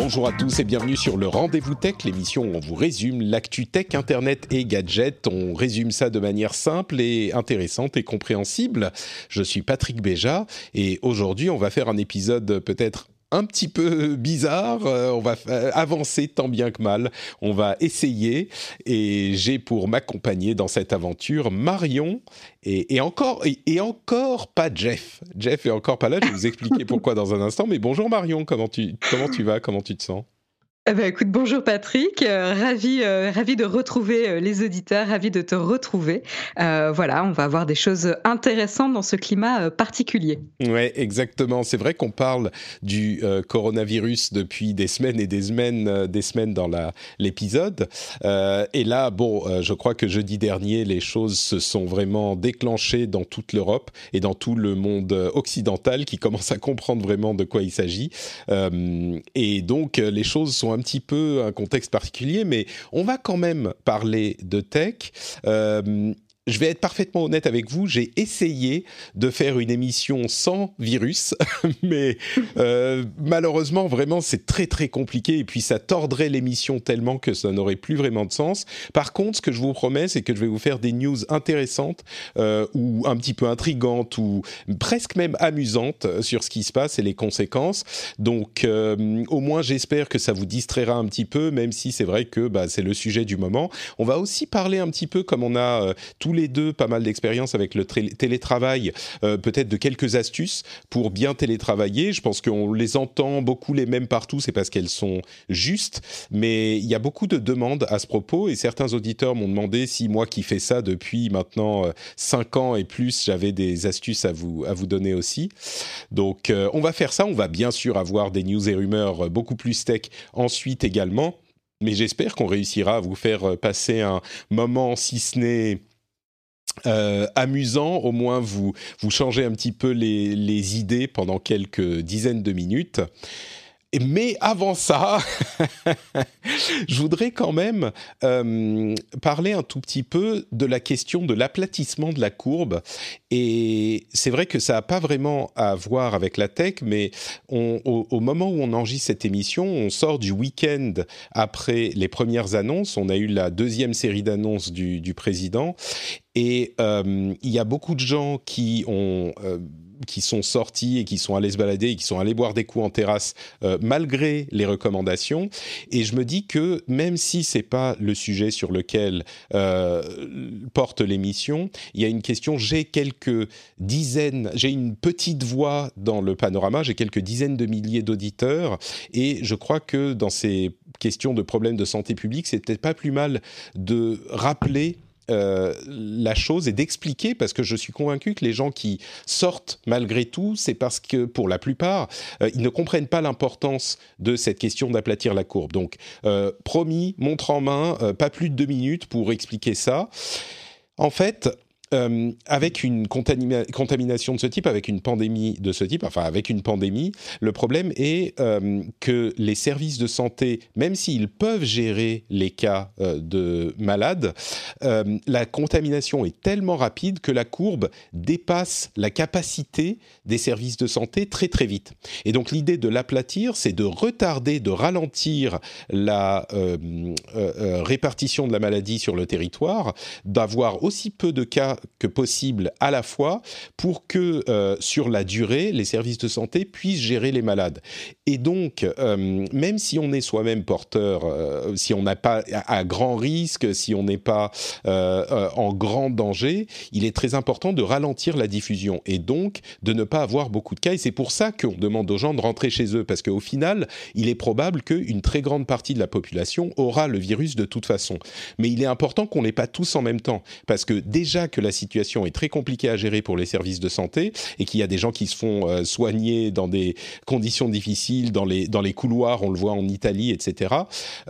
Bonjour à tous et bienvenue sur le Rendez-vous Tech, l'émission où on vous résume l'actu tech, internet et gadgets. On résume ça de manière simple et intéressante et compréhensible. Je suis Patrick Béja et aujourd'hui on va faire un épisode peut-être un petit peu bizarre. Euh, on va avancer tant bien que mal. On va essayer. Et j'ai pour m'accompagner dans cette aventure Marion et, encore et, encore pas Jeff. Jeff est encore pas là. Je vais vous expliquer pourquoi dans un instant. Mais bonjour Marion. Comment tu comment tu vas? Comment tu te sens? Eh ben, écoute, bonjour Patrick, euh, ravi, euh, ravi de retrouver euh, les auditeurs, ravi de te retrouver. voilà, on va avoir des choses intéressantes dans ce climat particulier. Ouais, exactement. C'est vrai qu'on parle du coronavirus depuis des semaines et des semaines, des semaines dans l'épisode. et là, bon, je crois que jeudi dernier, les choses se sont vraiment déclenchées dans toute l'Europe et dans tout le monde occidental qui commence à comprendre vraiment de quoi il s'agit. et donc, les choses sont un petit peu un contexte particulier, mais on va quand même parler de tech. Euh, je vais être parfaitement honnête avec vous, j'ai essayé de faire une émission sans virus, mais euh, malheureusement, vraiment, c'est très très compliqué et puis ça tordrait l'émission tellement que ça n'aurait plus vraiment de sens. Par contre, ce que je vous promets, c'est que je vais vous faire des news intéressantes euh, ou un petit peu intrigantes ou presque même amusantes sur ce qui se passe et les conséquences. Donc, euh, au moins, j'espère que ça vous distraira un petit peu, même si c'est vrai que bah, c'est le sujet du moment. On va aussi parler un petit peu comme on a tous les les deux pas mal d'expérience avec le télétravail, euh, peut-être de quelques astuces pour bien télétravailler. Je pense qu'on les entend beaucoup les mêmes partout, c'est parce qu'elles sont justes, mais il y a beaucoup de demandes à ce propos et certains auditeurs m'ont demandé si moi qui fais ça depuis maintenant 5 euh, ans et plus, j'avais des astuces à vous, à vous donner aussi. Donc euh, on va faire ça, on va bien sûr avoir des news et rumeurs beaucoup plus tech ensuite également. Mais j'espère qu'on réussira à vous faire passer un moment, si ce n'est euh, amusant, au moins vous, vous changez un petit peu les, les idées pendant quelques dizaines de minutes. Mais avant ça, je voudrais quand même euh, parler un tout petit peu de la question de l'aplatissement de la courbe. Et c'est vrai que ça n'a pas vraiment à voir avec la tech, mais au, moment où on enregistre cette émission, on sort du week-end après les premières annonces. On a eu la deuxième série d'annonces du, président. Et euh, il y a beaucoup de gens qui ont... Euh, qui sont sortis et qui sont allés se balader et qui sont allés boire des coups en terrasse euh, malgré les recommandations. Et je me dis que même si c'est pas le sujet sur lequel euh, porte l'émission, il y a une question. J'ai quelques dizaines, j'ai une petite voix dans le panorama, j'ai quelques dizaines de milliers d'auditeurs et je crois que dans ces questions de problèmes de santé publique, c'est peut-être pas plus mal de rappeler euh, la chose et d'expliquer, parce que je suis convaincu que les gens qui sortent malgré tout, c'est parce que pour la plupart, euh, ils ne comprennent pas l'importance de cette question d'aplatir la courbe. Donc, euh, promis, montre en main, pas plus de deux minutes pour expliquer ça. En fait, euh, avec une contamination de ce type, avec une pandémie de ce type, enfin avec une pandémie, le problème est euh, que les services de santé, même s'ils peuvent gérer les cas euh, de malades, la contamination est tellement rapide que la courbe dépasse la capacité des services de santé très très vite. Et donc l'idée de l'aplatir, c'est de retarder, de ralentir la répartition de la maladie sur le territoire, d'avoir aussi peu de cas que possible à la fois pour que euh, sur la durée, les services de santé puissent gérer les malades. Et donc, euh, même si on est soi-même porteur, euh, si on n'a pas à, grand risque, si on n'est pas en grand danger, il est très important de ralentir la diffusion et donc de ne pas avoir beaucoup de cas. Et c'est pour ça qu'on demande aux gens de rentrer chez eux, parce qu'au final, il est probable qu'une très grande partie de la population aura le virus de toute façon. Mais il est important qu'on n'ait pas tous en même temps, parce que déjà que la situation est très compliquée à gérer pour les services de santé et qu'il y a des gens qui se font euh, soigner dans des conditions difficiles, dans les, dans les couloirs, on le voit en Italie, etc.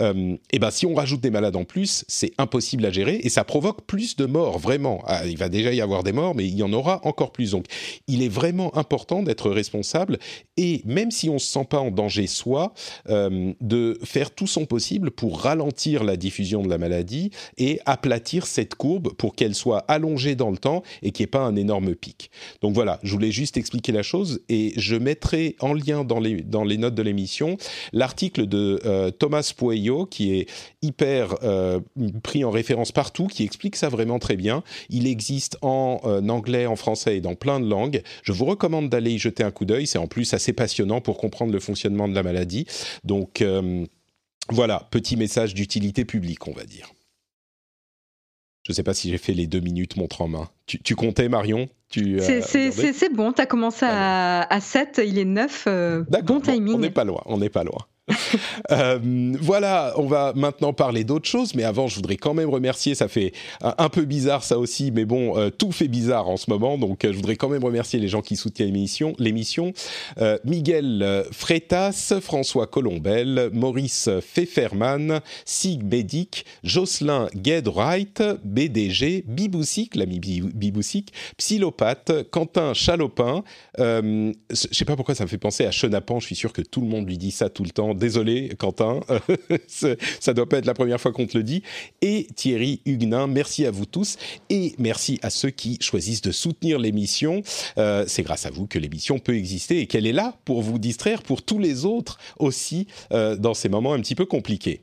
Euh, et ben si on rajoute des malades en plus, c'est impossible à gérer et ça provoque plus de morts, vraiment. Ah, il va déjà y avoir des morts, mais il y en aura encore plus. Donc il est vraiment important d'être responsable et même si on ne se sent pas en danger soi, euh, de faire tout son possible pour ralentir la diffusion de la maladie et aplatir cette courbe pour qu'elle soit allongée dans le temps et qu'il n'y ait pas un énorme pic. Donc voilà, je voulais juste expliquer la chose et je mettrai en lien dans les, dans les notes de l'émission l'article de euh, Thomas Pueyo qui est hyper euh, pris en référence partout, qui explique ça vraiment très bien. Il existe en anglais, en français et dans plein de langues. Je vous recommande d'aller y jeter un coup d'œil. C'est en plus assez passionnant pour comprendre le fonctionnement de la maladie. Donc voilà, petit message d'utilité publique, on va dire. Je ne sais pas si j'ai fait les deux minutes montre en main. Tu, comptais, Marion? C'est bon, tu as commencé à, à, 7, il est 9. Euh, bon timing. on n'est pas loin, on n'est pas loin. Euh, voilà, on va maintenant parler d'autres choses, mais avant, je voudrais quand même remercier. Ça fait un, peu bizarre ça aussi, mais bon, euh, tout fait bizarre en ce moment, donc euh, je voudrais quand même remercier les gens qui soutiennent l'émission. l'émission. Miguel Freitas, François Colombel, Maurice Pfefferman, Sig Medic, Jocelyn Gedwright, BDG, Biboussic, l'ami Biboussic, Psylopathe, Quentin Chalopin. je sais pas pourquoi ça me fait penser à Chenapan. Je suis sûr que tout le monde lui dit ça tout le temps désolé Quentin, ça doit pas être la première fois qu'on te le dit. Et Thierry Huguenin, merci à vous tous et merci à ceux qui choisissent de soutenir l'émission. Euh, c'est grâce à vous que l'émission peut exister et qu'elle est là pour vous distraire, pour tous les autres aussi euh, dans ces moments un petit peu compliqués.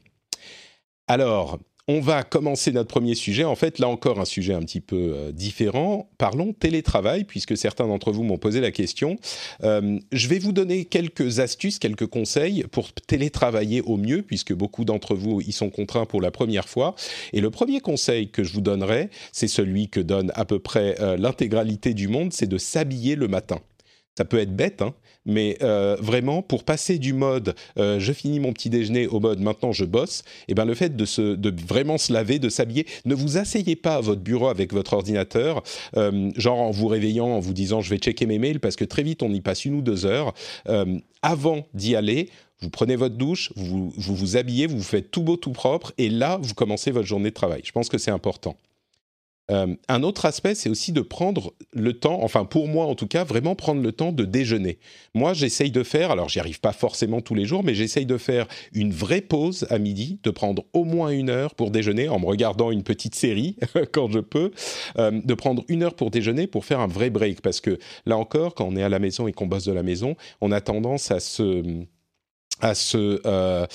Alors, on va commencer notre premier sujet. En fait, là encore, un sujet un petit peu euh, différent. Parlons télétravail, puisque certains d'entre vous m'ont posé la question. Euh, je vais vous donner quelques astuces, quelques conseils pour télétravailler au mieux, puisque beaucoup d'entre vous y sont contraints pour la première fois. Et le premier conseil que je vous donnerai, c'est celui que donne à peu près euh, l'intégralité du monde, c'est de s'habiller le matin. Ça peut être bête, hein, mais euh, vraiment pour passer du mode euh, je finis mon petit déjeuner au mode maintenant je bosse, et eh ben le fait de se de vraiment se laver, de s'habiller, ne vous asseyez pas à votre bureau avec votre ordinateur, euh, genre en vous réveillant, en vous disant je vais checker mes mails parce que très vite on y passe une ou deux heures. avant d'y aller, vous prenez votre douche, vous, vous vous habillez, vous vous faites tout beau, tout propre, et là, vous commencez votre journée de travail. Je pense que c'est important. Euh, un autre aspect, c'est aussi de prendre le temps, enfin pour moi en tout cas, vraiment prendre le temps de déjeuner. Moi, j'essaye de faire, alors j'y arrive pas forcément tous les jours, mais j'essaye de faire une vraie pause à midi, de prendre au moins une heure pour déjeuner en me regardant une petite série quand je peux, euh, de prendre une heure pour déjeuner pour faire un vrai break. Parce que là encore, quand on est à la maison et qu'on bosse de la maison, on a tendance à se à se euh,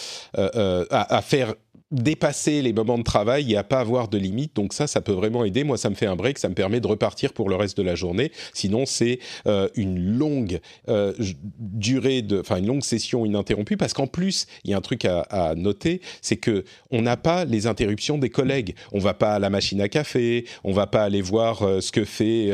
à faire dépasser les moments de travail et à pas avoir de limites. Donc ça, ça peut vraiment aider. Moi, ça me fait un break, ça me permet de repartir pour le reste de la journée. Sinon, c'est euh, une longue euh, durée de, enfin une longue session ininterrompue. Parce qu'en plus, il y a un truc à, à noter, c'est que on n'a pas les interruptions des collègues. On va pas à la machine à café, on va pas aller voir euh, ce que fait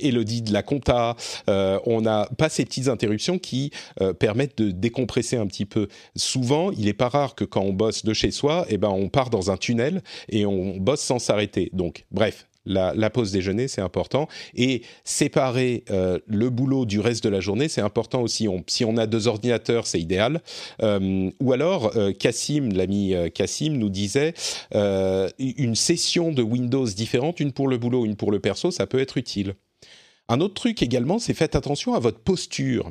Elodie de la compta. Euh, on n'a pas ces petites interruptions qui euh, permettent de décompresser un petit peu. Souvent, il n'est pas rare que quand on bosse de chez soi, eh ben, on part dans un tunnel et on bosse sans s'arrêter. Donc, bref, la, pause déjeuner, c'est important. Et séparer euh, le boulot du reste de la journée, c'est important aussi. si on a deux ordinateurs, c'est idéal. ou alors, Cassim, l'ami Cassim, nous disait une session de Windows différente, une pour le boulot, une pour le perso, ça peut être utile. Un autre truc également, c'est faites attention à votre posture.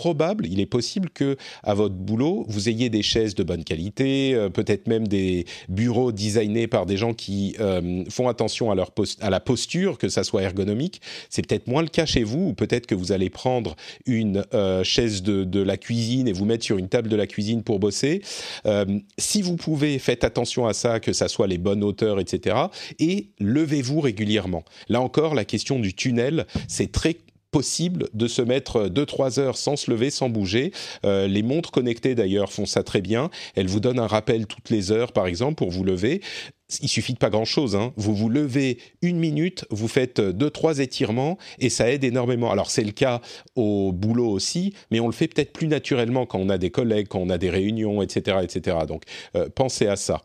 Probable, il est possible que à votre boulot, vous ayez des chaises de bonne qualité, euh, peut-être même des bureaux designés par des gens qui euh, font attention à, leur à la posture, que ça soit ergonomique. C'est peut-être moins le cas chez vous, ou peut-être que vous allez prendre une euh, chaise de, de, la cuisine et vous mettre sur une table de la cuisine pour bosser. si vous pouvez, faites attention à ça, que ça soit les bonnes hauteurs, etc. Et levez-vous régulièrement. Là encore, la question du tunnel, c'est très possible de se mettre 2-3 heures sans se lever, sans bouger. Euh, les montres connectées d'ailleurs font ça très bien. Elles vous donnent un rappel toutes les heures, par exemple, pour vous lever. Il suffit de pas grand-chose. Hein. Vous vous levez une minute, vous faites deux trois étirements et ça aide énormément. Alors c'est le cas au boulot aussi, mais on le fait peut-être plus naturellement quand on a des collègues, quand on a des réunions, etc., etc. Donc euh, pensez à ça.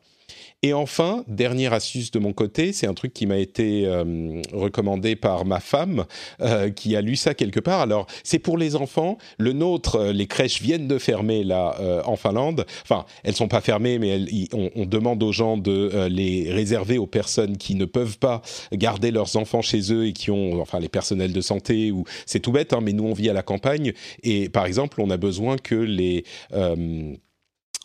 Et enfin, dernière astuce de mon côté, c'est un truc qui m'a été euh, recommandé par ma femme, euh, qui a lu ça quelque part. Alors, c'est pour les enfants. Le nôtre, euh, les crèches viennent de fermer là en Finlande. Enfin, elles sont pas fermées, mais on, demande aux gens de les réserver aux personnes qui ne peuvent pas garder leurs enfants chez eux et qui ont, enfin, les personnels de santé ou c'est tout bête, hein, mais nous on vit à la campagne et par exemple, on a besoin que les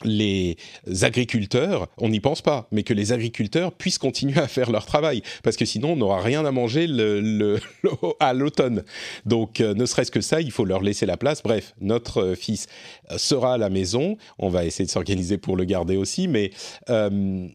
les agriculteurs, on n'y pense pas, mais que les agriculteurs puissent continuer à faire leur travail, parce que sinon on n'aura rien à manger le, à l'automne. Donc euh, ne serait-ce que ça, il faut leur laisser la place. Bref, notre euh, fils sera à la maison, on va essayer de s'organiser pour le garder aussi, mais euh,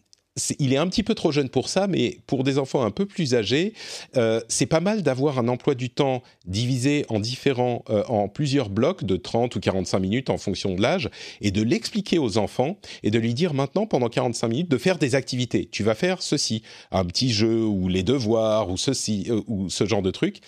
il est un petit peu trop jeune pour ça, mais pour des enfants un peu plus âgés, euh, c'est pas mal d'avoir un emploi du temps divisé en différents, euh, en plusieurs blocs de 30 ou 45 minutes en fonction de l'âge, et de l'expliquer aux enfants et de lui dire maintenant pendant 45 minutes de faire des activités. Tu vas faire ceci, un petit jeu ou les devoirs ou ceci euh, ou ce genre de truc.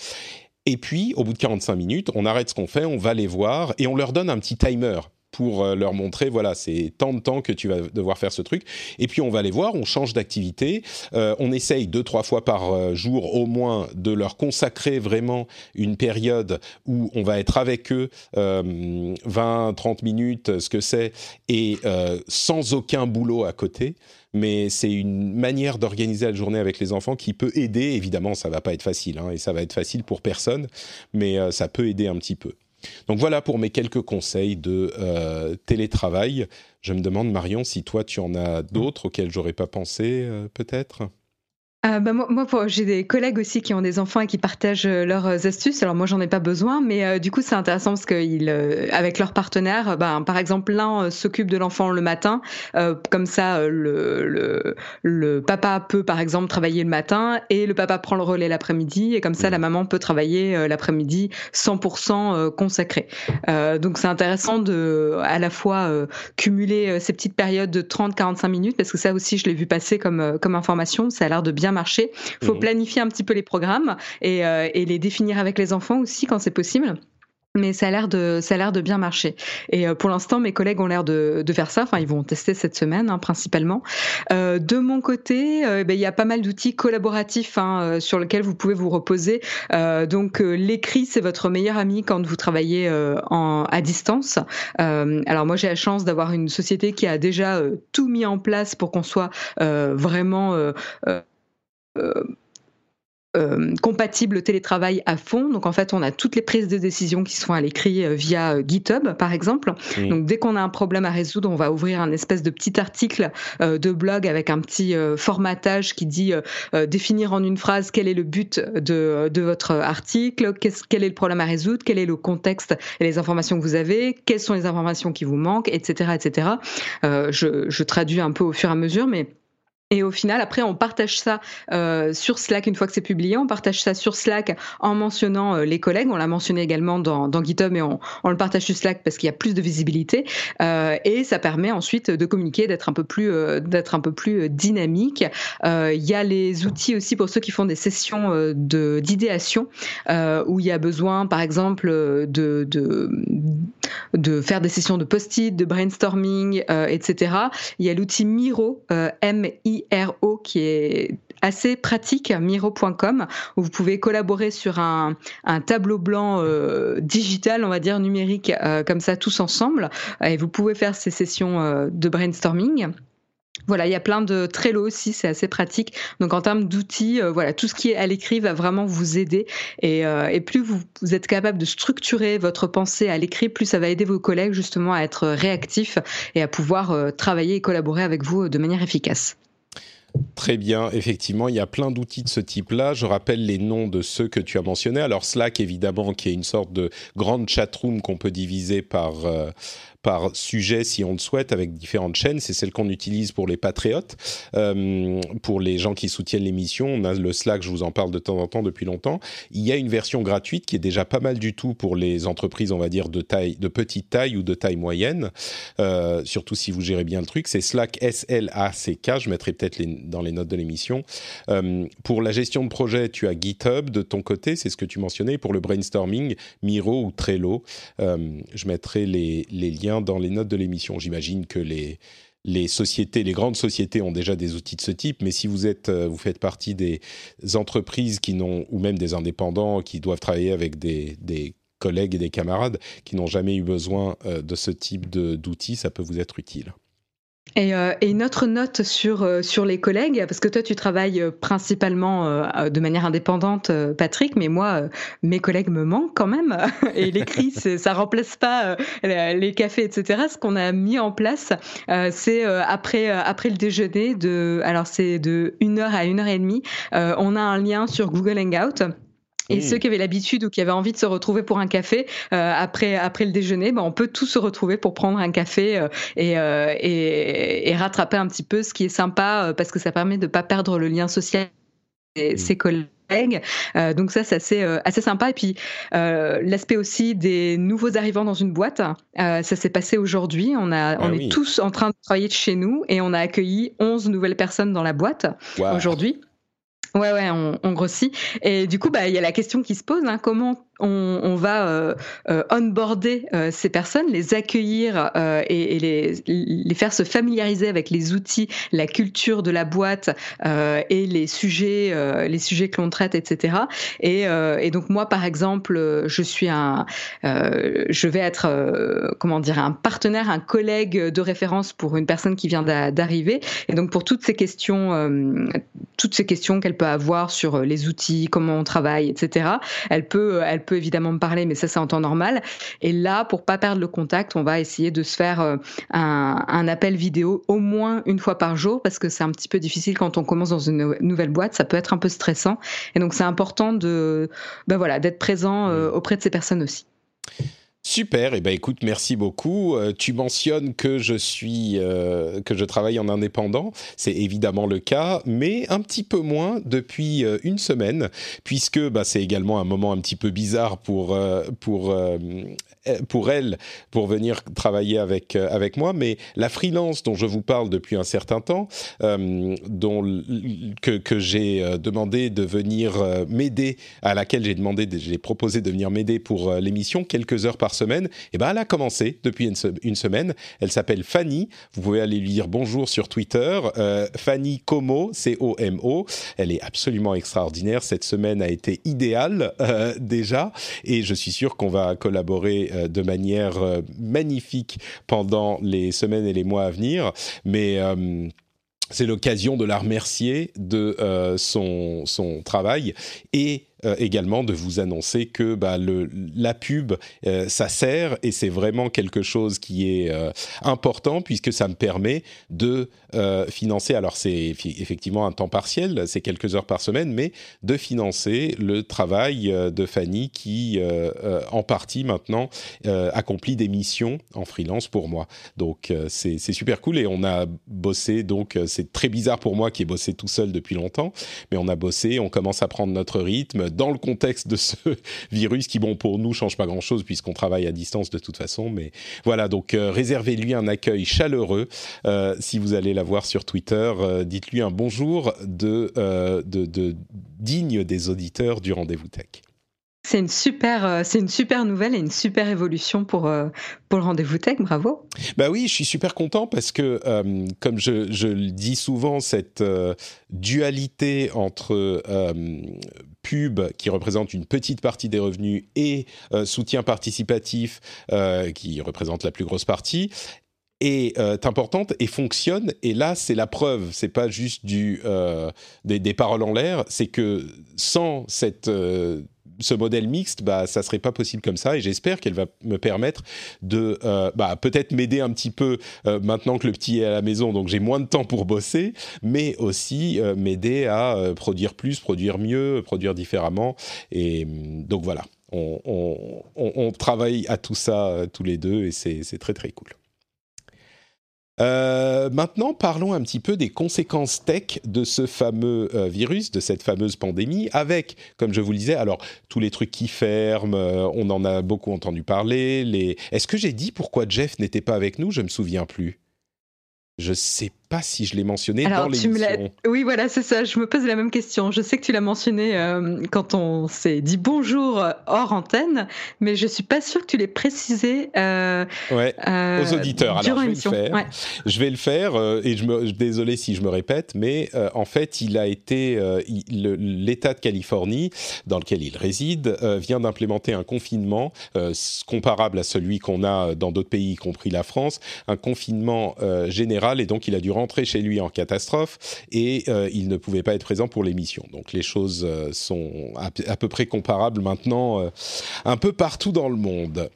Et puis, au bout de 45 minutes, on arrête ce qu'on fait, on va les voir et on leur donne un petit timer pour euh, leur montrer, voilà, c'est tant de temps que tu vas devoir faire ce truc. Et puis on va les voir, on change d'activité, euh, on essaye deux, trois fois par euh, jour au moins de leur consacrer vraiment une période où on va être avec eux 20, 30 minutes, ce que c'est, et sans aucun boulot à côté mais c'est une manière d'organiser la journée avec les enfants qui peut aider. Évidemment, ça va pas être facile, hein, et ça va être facile pour personne, mais ça peut aider un petit peu. Donc voilà pour mes quelques conseils de euh, télétravail. Je me demande, Marion, si toi tu en as d'autres auxquels j'aurais pas pensé, euh, peut-être? Euh, bah, moi, moi j'ai des collègues aussi qui ont des enfants et qui partagent euh, leurs euh, astuces. Alors moi, j'en ai pas besoin, mais du coup, c'est intéressant parce qu'ils, avec leurs partenaires, ben, par exemple, l'un s'occupe de l'enfant le matin, comme ça, le, le, le, papa peut, par exemple, travailler le matin et le papa prend le relais l'après-midi, et comme ça, la maman peut travailler l'après-midi 100% consacré. donc c'est intéressant de, à la fois cumuler ces petites périodes de 30-45 minutes, parce que ça aussi, je l'ai vu passer comme comme information. Ça a l'air de bien marcher. Il faut mmh. planifier un petit peu les programmes et, euh, et les définir avec les enfants aussi quand c'est possible. Mais ça a l'air de ça a l'air de bien marcher. Et euh, pour l'instant mes collègues ont l'air de, de, faire ça. Enfin ils vont tester cette semaine hein, principalement. Euh, de mon côté euh, ben, il y a pas mal d'outils collaboratifs hein, sur lesquels vous pouvez vous reposer. Donc l'écrit c'est votre meilleur ami quand vous travaillez en, à distance. Alors moi j'ai la chance d'avoir une société qui a déjà tout mis en place pour qu'on soit vraiment euh, euh, compatible télétravail à fond. Donc en fait, on a toutes les prises de décision qui sont à l'écrit euh, via GitHub, par exemple. Donc dès qu'on a un problème à résoudre, on va ouvrir un espèce de petit article de blog avec un petit formatage qui dit définir en une phrase quel est le but de, de votre article, quel est le problème à résoudre, quel est le contexte et les informations que vous avez, quelles sont les informations qui vous manquent, etc., etc. je, je traduis un peu au fur et à mesure, mais et au final, après, on partage ça euh, sur Slack une fois que c'est publié. On partage ça sur Slack en mentionnant euh, les collègues. On l'a mentionné également dans, GitHub, mais on, le partage sur Slack parce qu'il y a plus de visibilité. Euh, et ça permet ensuite de communiquer, d'être un peu plus, d'être un peu plus dynamique. Il y a les outils aussi pour ceux qui font des sessions d'idéation où il y a besoin, par exemple, de faire des sessions de post-it, de brainstorming, etc. Il y a l'outil Miro, M I Miro qui est assez pratique, miro.com, où vous pouvez collaborer sur un, tableau blanc euh, digital, on va dire numérique, euh, comme ça tous ensemble, et vous pouvez faire ces sessions euh, de brainstorming. Voilà, il y a plein de Trello aussi, c'est assez pratique. Donc en termes d'outils, voilà, tout ce qui est à l'écrit va vraiment vous aider. Et, plus vous, êtes capable de structurer votre pensée à l'écrit, plus ça va aider vos collègues justement à être réactifs et à pouvoir travailler et collaborer avec vous de manière efficace. Très bien, effectivement, il y a plein d'outils de ce type-là. Je rappelle les noms de ceux que tu as mentionnés. Alors Slack, évidemment, qui est une sorte de grande chatroom qu'on peut diviser par, par sujet si on le souhaite avec différentes chaînes. C'est celle qu'on utilise pour les patriotes, euh, pour les gens qui soutiennent l'émission. On a le Slack, je vous en parle de temps en temps depuis longtemps. Il y a une version gratuite qui est déjà pas mal du tout pour les entreprises, on va dire de taille, de petite taille ou de taille moyenne. Euh, surtout si vous gérez bien le truc. C'est Slack S L A C K. Je mettrai peut-être dans les notes de l'émission. Euh, pour la gestion de projet, tu as GitHub de ton côté, c'est ce que tu mentionnais. Pour le brainstorming, Miro ou Trello. je mettrai les liens dans les notes de l'émission. J'imagine que les, les sociétés, les grandes sociétés ont déjà des outils de ce type, mais si vous êtes, euh, vous faites partie des entreprises qui n'ont, ou même des indépendants qui doivent travailler avec des, des collègues et des camarades qui n'ont jamais eu besoin euh, de ce type d'outils, ça peut vous être utile. Euh, et, une autre note sur, euh, sur les collègues, parce que toi tu travailles euh, principalement de manière indépendante, Patrick, mais moi, mes collègues me manquent quand même. Et l'écrit, ça remplace pas les cafés, etc. Ce qu'on a mis en place, c'est après, après le déjeuner, de, alors c'est de 1h à 1h30, on a un lien sur Google Hangout et ceux qui avaient l'habitude ou qui avaient envie de se retrouver pour un café euh, après après le déjeuner, ben on peut tous se retrouver pour prendre un café euh, et, euh, et, et, rattraper un petit peu, ce qui est sympa parce que ça permet de pas perdre le lien social et mmh. ses collègues. Euh, donc ça, c'est assez, assez sympa. Et puis euh, l'aspect aussi des nouveaux arrivants dans une boîte, euh, ça s'est passé aujourd'hui. On, a, ah on est tous en train de travailler de chez nous et on a accueilli 11 nouvelles personnes dans la boîte aujourd'hui. Ouais, ouais, on, on, grossit. Et du coup, bah, il y a la question qui se pose, hein, comment on, va euh, euh, onboarder euh, ces personnes, les accueillir et, les, faire se familiariser avec les outils, la culture de la boîte et les sujets, les sujets que l'on traite, etc. Et, donc moi, par exemple, je suis un, je vais être, comment dire, un partenaire, un collègue de référence pour une personne qui vient d'arriver. Et donc pour toutes ces questions, toutes ces questions qu'elle peut avoir sur les outils, comment on travaille, etc. Elle peut, elle peut évidemment me parler, mais ça c'est en temps normal. Et là, pour pas perdre le contact, on va essayer de se faire euh, un, appel vidéo au moins une fois par jour parce que c'est un petit peu difficile quand on commence dans une nouvelle boîte, ça peut être un peu stressant. Et donc c'est important de, ben voilà, d'être présent euh, auprès de ces personnes aussi. Super, et eh ben écoute, merci beaucoup. Euh, tu mentionnes que je suis, euh, que je travaille en indépendant, c'est évidemment le cas, mais un petit peu moins depuis euh, une semaine, puisque bah, c'est également un moment un petit peu bizarre pour pour pour elle pour venir travailler avec avec moi. Mais la freelance dont je vous parle depuis un certain temps, dont que j'ai demandé de venir m'aider, à laquelle j'ai demandé, j'ai proposé de venir m'aider pour l'émission quelques heures par semaine, et eh ben elle a commencé depuis une, semaine. Elle s'appelle Fanny. Vous pouvez aller lui dire bonjour sur Twitter. Euh, Fanny Como, C-O-M-O. Elle est absolument extraordinaire. Cette semaine a été idéale euh, déjà, et je suis sûr qu'on va collaborer euh, de manière magnifique pendant les semaines et les mois à venir. Mais c'est l'occasion de la remercier de son, son travail et euh, également de vous annoncer que bah, la pub, euh, ça sert et c'est vraiment quelque chose qui est euh, important puisque ça me permet de financer, alors c'est effectivement un temps partiel, c'est quelques heures par semaine, mais de financer le travail de Fanny qui, en partie maintenant, accomplit des missions en freelance pour moi. Donc c'est super cool et on a bossé, donc c'est très bizarre pour moi qui ai bossé tout seul depuis longtemps, mais on a bossé, on commence à prendre notre rythme dans le contexte de ce virus qui, bon, pour nous, change pas grand-chose puisqu'on travaille à distance de toute façon. Mais voilà, donc euh, réservez-lui un accueil chaleureux. Euh, si vous allez la voir sur Twitter, euh, dites-lui un bonjour de, de, de digne des auditeurs du rendez-vous tech. C'est une super, euh, c'est une super nouvelle et une super évolution pour euh, pour le rendez-vous tech. Bravo. Bah oui, je suis super content parce que euh, comme je, je, le dis souvent, cette dualité entre pub qui représente une petite partie des revenus et soutien participatif qui représente la plus grosse partie est importante et fonctionne. Et là, c'est la preuve. C'est pas juste du des, des, paroles en l'air. C'est que sans cette ce modèle mixte, bah, ça serait pas possible comme ça. Et j'espère qu'elle va me permettre de, euh, bah, peut-être m'aider un petit peu euh, maintenant que le petit est à la maison, donc j'ai moins de temps pour bosser, mais aussi euh, m'aider à produire plus, produire mieux, produire différemment. Et donc voilà, on, on, on travaille à tout ça tous les deux et c'est très très cool. Euh, maintenant, parlons un petit peu des conséquences tech de ce fameux euh, virus, de cette fameuse pandémie, avec, comme je vous le disais, alors tous les trucs qui ferment, euh, on en a beaucoup entendu parler. Est-ce que j'ai dit pourquoi Jeff n'était pas avec nous? Je me souviens plus. Je sais pas si je l'ai mentionné dans l'émission. Oui, voilà, c'est ça. Je me pose la même question. Je sais que tu l'as mentionné euh, quand on s'est dit bonjour euh, hors antenne, mais je suis pas sûre que tu l'aies précisé. Euh, ouais, aux auditeurs. Alors, je vais le faire. Je vais le faire et je me, désolé si je me répète, mais en fait, il a été l'État de Californie dans lequel il réside vient d'implémenter un confinement comparable à celui qu'on a dans d'autres pays, y compris la France, un confinement général et donc il a dû rentrer chez lui en catastrophe et euh, il ne pouvait pas être présent pour l'émission. Donc les choses euh, sont à, peu près comparables maintenant euh, un peu partout dans le monde.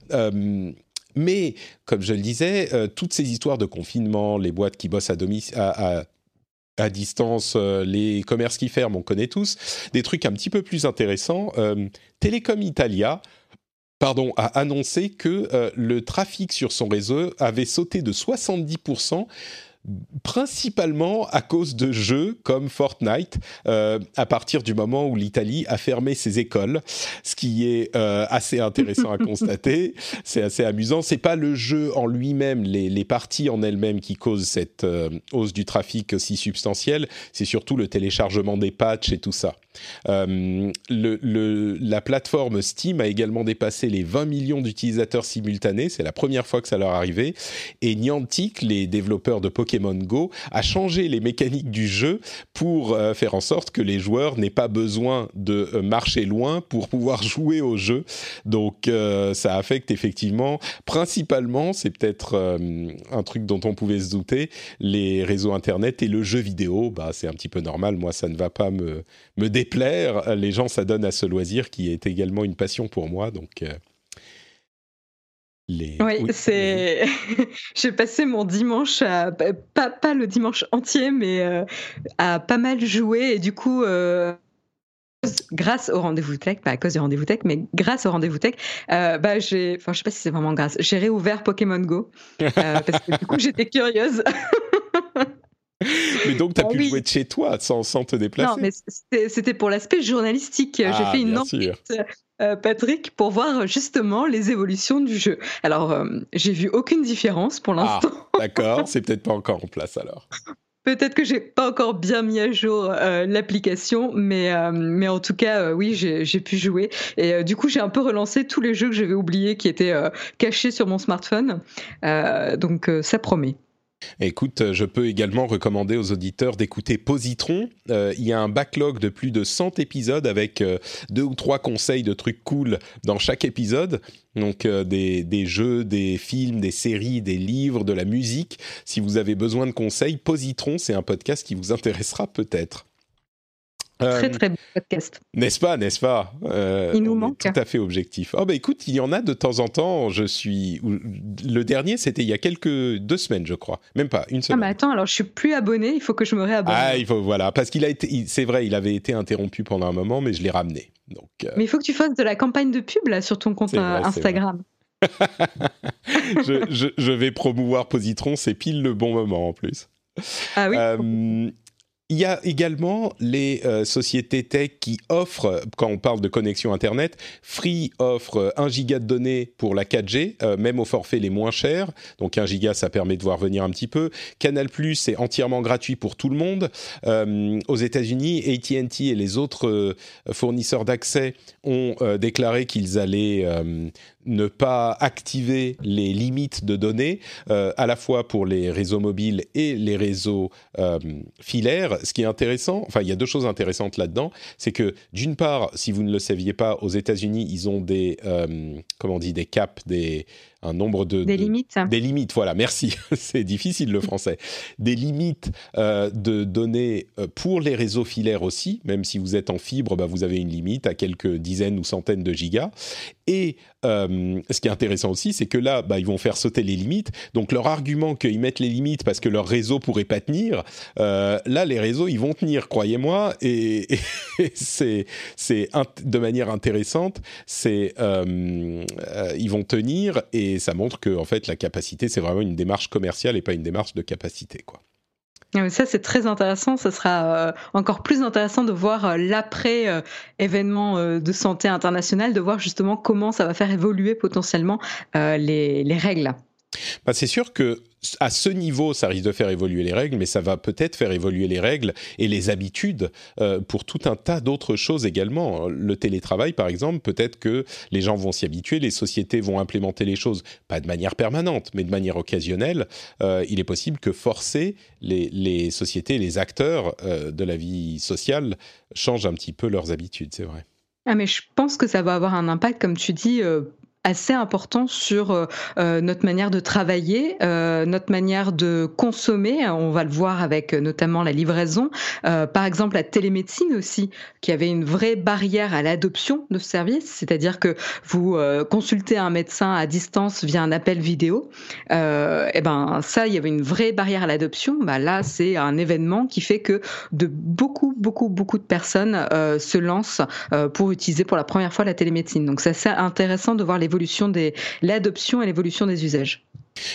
mais comme je le disais, toutes ces histoires de confinement, les boîtes qui bossent à domicile, à distance, les commerces qui ferment, on connaît tous. Des trucs un petit peu plus intéressants. Telecom Italia pardon, a annoncé que le trafic sur son réseau avait sauté de 70% principalement à cause de jeux comme Fortnite, euh, à partir du moment où l'Italie a fermé ses écoles, ce qui est euh, assez intéressant à constater. C'est assez amusant. C'est pas le jeu en lui-même, les, les, parties en elles-mêmes qui causent cette euh, hausse du trafic si substantielle. C'est surtout le téléchargement des patchs et tout ça. Euh, la plateforme Steam a également dépassé les 20 millions d'utilisateurs simultanés. C'est la première fois que ça leur arrivait. Et Niantic, les développeurs de Pokémon Go, a changé les mécaniques du jeu pour euh, faire en sorte que les joueurs n'aient pas besoin de euh, marcher loin pour pouvoir jouer au jeu. Donc ça affecte effectivement, principalement, c'est peut-être un truc dont on pouvait se douter, les réseaux Internet et le jeu vidéo. Bah, c'est un petit peu normal. Moi, ça ne va pas me, me déplaire, les gens s'adonnent à ce loisir qui est également une passion pour moi. Donc, euh, les... Oui, c'est. J'ai passé mon dimanche à pas, pas le dimanche entier, mais euh, à pas mal jouer et du coup. Euh, grâce au rendez-vous tech, pas à cause du rendez-vous tech, mais grâce au rendez-vous tech, bah j'ai, enfin je sais pas si c'est vraiment grâce, j'ai réouvert Pokémon Go parce que du coup j'étais curieuse. mais donc, tu as ah pu jouer de chez toi sans, sans te déplacer. Non, mais c'était pour l'aspect journalistique. J'ai ah, fait une enquête, euh, Patrick, pour voir justement les évolutions du jeu. Alors, euh, j'ai vu aucune différence pour ah, l'instant. D'accord, c'est peut-être pas encore en place alors. Peut-être que j'ai pas encore bien mis à jour euh, l'application, mais mais en tout cas oui j'ai pu jouer et du coup j'ai un peu relancé tous les jeux que j'avais oubliés qui étaient cachés sur mon smartphone, donc ça promet. Écoute, je peux également recommander aux auditeurs d'écouter Positron. Euh, il y a un backlog de plus de 100 épisodes avec euh, deux ou trois conseils de trucs cool dans chaque épisode. Donc euh, des, des, jeux, des films, des séries, des livres, de la musique. Si vous avez besoin de conseils, Positron, c'est un podcast qui vous intéressera peut-être. Très euh, très bon podcast. N'est-ce pas, n'est-ce pas euh, Il nous manque. Tout à fait objectif. Oh bah écoute, il y en a de temps en temps. Je suis le dernier, c'était il y a quelques deux semaines, je crois, même pas une semaine. Ah mais attends, alors je suis plus abonné. Il faut que je me réabonne. Ah il faut voilà parce qu'il a été, c'est vrai, il avait été interrompu pendant un moment, mais je l'ai ramené. Donc. Euh, mais il faut que tu fasses de la campagne de pub là sur ton compte Instagram. je, je, je, vais promouvoir Positron, c'est pile le bon moment en plus. Ah oui. Il y a également les euh, sociétés tech qui offrent, quand on parle de connexion Internet, Free offre 1 giga de données pour la 4G, euh, même au forfait les moins chers. Donc 1 giga, ça permet de voir venir un petit peu. Canal+, c'est entièrement gratuit pour tout le monde. Euh, aux États-Unis, AT&T et les autres fournisseurs d'accès ont déclaré qu'ils allaient ne pas activer les limites de données, euh, à la fois pour les réseaux mobiles et les réseaux euh, filaires. Ce qui est intéressant, enfin, il y a deux choses intéressantes là-dedans, c'est que d'une part, si vous ne le saviez pas, aux États-Unis, ils ont des, euh, comment on dit, des caps, des un nombre de des limites. Des limites, voilà. Merci. C'est difficile le français. des limites de données pour les réseaux filaires aussi. Même si vous êtes en fibre, bah, vous avez une limite à quelques dizaines ou centaines de gigas. Et ce qui est intéressant aussi, c'est que là, bah, ils vont faire sauter les limites. Donc leur argument qu'ils mettent les limites parce que leur réseau pourrait pas tenir, là les réseaux ils vont tenir, croyez-moi. Et, c'est c'est de manière intéressante, c'est euh, euh, ils vont tenir et ça montre que en fait la capacité c'est vraiment une démarche commerciale et pas une démarche de capacité quoi. Ah, ça, c'est très intéressant. Ce sera euh, encore plus intéressant de voir l'après événement de santé international, de voir justement comment ça va faire évoluer potentiellement les règles. Bah, c'est sûr que à ce niveau, ça risque de faire évoluer les règles, mais ça va peut-être faire évoluer les règles et les habitudes euh, pour tout un tas d'autres choses également. Le télétravail, par exemple, peut-être que les gens vont s'y habituer, les sociétés vont implémenter les choses, pas de manière permanente, mais de manière occasionnelle. Euh, il est possible que forcer les, sociétés, les acteurs euh, de la vie sociale changent un petit peu leurs habitudes, c'est vrai. Ah mais je pense que ça va avoir un impact, comme tu dis, assez important sur euh, euh, notre manière de travailler, euh, notre manière de consommer. On va le voir avec notamment la livraison. par exemple, la télémédecine aussi, qui avait une vraie barrière à l'adoption de ce service, c'est-à-dire que vous consultez un médecin à distance via un appel vidéo. et eh ben ça, il y avait une vraie barrière à l'adoption. Bah là, c'est un événement qui fait que de beaucoup, beaucoup, beaucoup de personnes se lancent pour utiliser pour la première fois la télémédecine. Donc c'est assez intéressant de voir les des l'adoption et l'évolution des usages.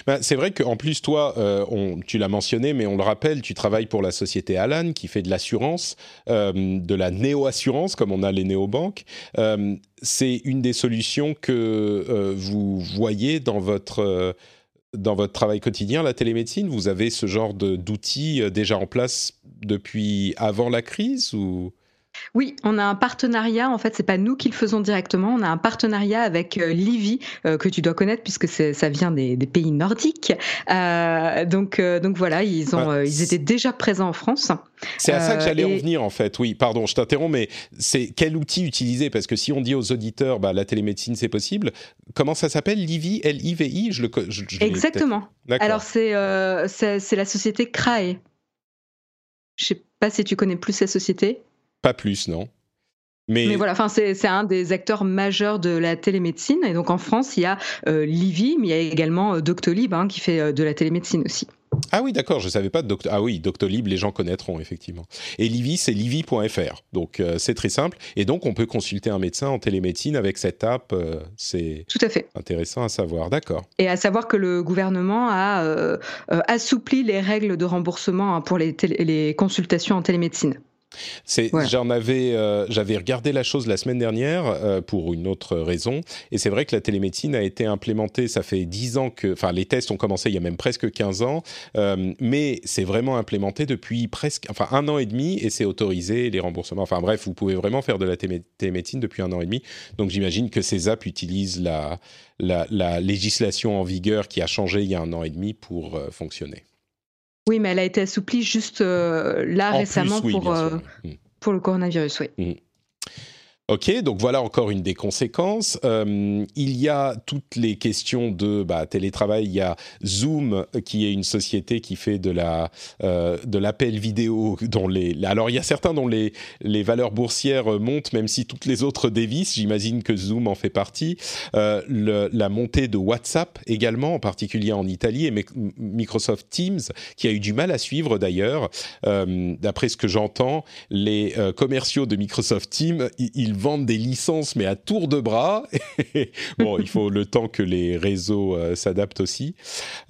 Ben, c'est vrai qu'en plus, toi, euh, tu l'as mentionné, mais on le rappelle, tu travailles pour la société Alan qui fait de l'assurance, euh, de la néo-assurance, comme on a les néobanques. Euh, c'est une des solutions que vous voyez dans votre, dans votre travail quotidien, la télémédecine? Vous avez ce genre d'outils déjà en place depuis avant la crise ou? Oui, on a un partenariat. En fait, c'est pas nous qui le faisons directement. On a un partenariat avec euh, Livy euh, que tu dois connaître puisque ça vient des, pays nordiques. Euh, donc, donc voilà, ils ont, ils étaient déjà présents en France. C'est à ça que j'allais en venir en fait. Oui, pardon, je t'interromps, mais c'est quel outil utiliser? Parce que si on dit aux auditeurs, bah, la télémédecine c'est possible. Comment ça s'appelle Livy, L-I-V-I Je le. Exactement. Alors c'est c'est la société Crae. Je sais pas si tu connais plus cette société. Pas plus, non. Mais, voilà, enfin c'est un des acteurs majeurs de la télémédecine. Et donc en France, il y a euh, Livy, mais il y a également euh, Doctolib hein, qui fait euh, de la télémédecine aussi. Ah oui, d'accord, je savais pas. De Ah oui, Doctolib, les gens connaîtront effectivement. Et Livy, c'est livy.fr. Donc c'est très simple. Et donc on peut consulter un médecin en télémédecine avec cette app. c'est tout à fait intéressant à savoir. D'accord. Et à savoir que le gouvernement a assoupli les règles de remboursement hein, pour les, les consultations en télémédecine. C'est, j'en avais, euh, j'avais regardé la chose la semaine dernière euh, pour une autre raison, et c'est vrai que la télémédecine a été implémentée. Ça fait 10 ans que, enfin, les tests ont commencé il y a même presque 15 ans, euh, mais c'est vraiment implémenté depuis presque, enfin, un an et demi, et c'est autorisé les remboursements. Enfin, bref, vous pouvez vraiment faire de la télémédecine depuis un an et demi. Donc, j'imagine que ces apps utilisent la, la, la législation en vigueur qui a changé il y a un an et demi pour fonctionner. Oui, mais elle a été assouplie juste euh, là récemment pour, euh, pour le coronavirus, oui. Ok, donc voilà encore une des conséquences. Euh, il y a toutes les questions de bah, télétravail. Il y a Zoom, qui est une société qui fait de la euh, de l'appel vidéo. Dont les alors il y a certains dont les les valeurs boursières montent, même si toutes les autres dévissent. J'imagine que Zoom en fait partie. Euh, le, la montée de WhatsApp également, en particulier en Italie, et Microsoft Teams, qui a eu du mal à suivre d'ailleurs. Euh, d'après ce que j'entends, les euh, commerciaux de Microsoft Teams, ils vendent des licences, mais à tour de bras. bon, il faut le temps que les réseaux euh, s'adaptent aussi.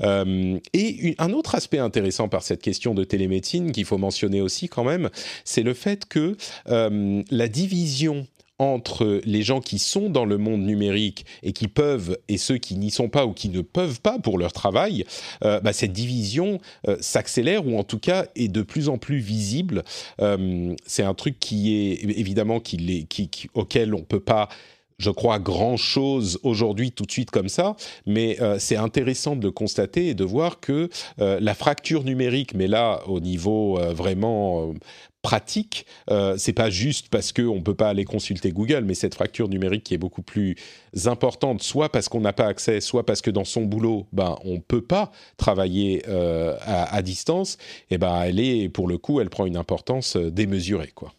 Euh, et un autre aspect intéressant par cette question de télémédecine qu'il faut mentionner aussi quand même, c'est le fait que euh, la division entre les gens qui sont dans le monde numérique et qui peuvent et ceux qui n'y sont pas ou qui ne peuvent pas pour leur travail, euh, bah, cette division euh, s'accélère ou en tout cas est de plus en plus visible. Euh, c'est un truc qui est évidemment auquel on peut pas je crois, grand-chose aujourd'hui tout de suite comme ça, mais c'est intéressant de constater et de voir que la fracture numérique, mais là au niveau vraiment pratique. Euh, c'est pas juste parce qu'on ne peut pas aller consulter Google, mais cette fracture numérique qui est beaucoup plus importante, soit parce qu'on n'a pas accès, soit parce que dans son boulot, ben, on ne peut pas travailler euh, à, distance, et ben, elle est, pour le coup, elle prend une importance euh, démesurée. Quoi.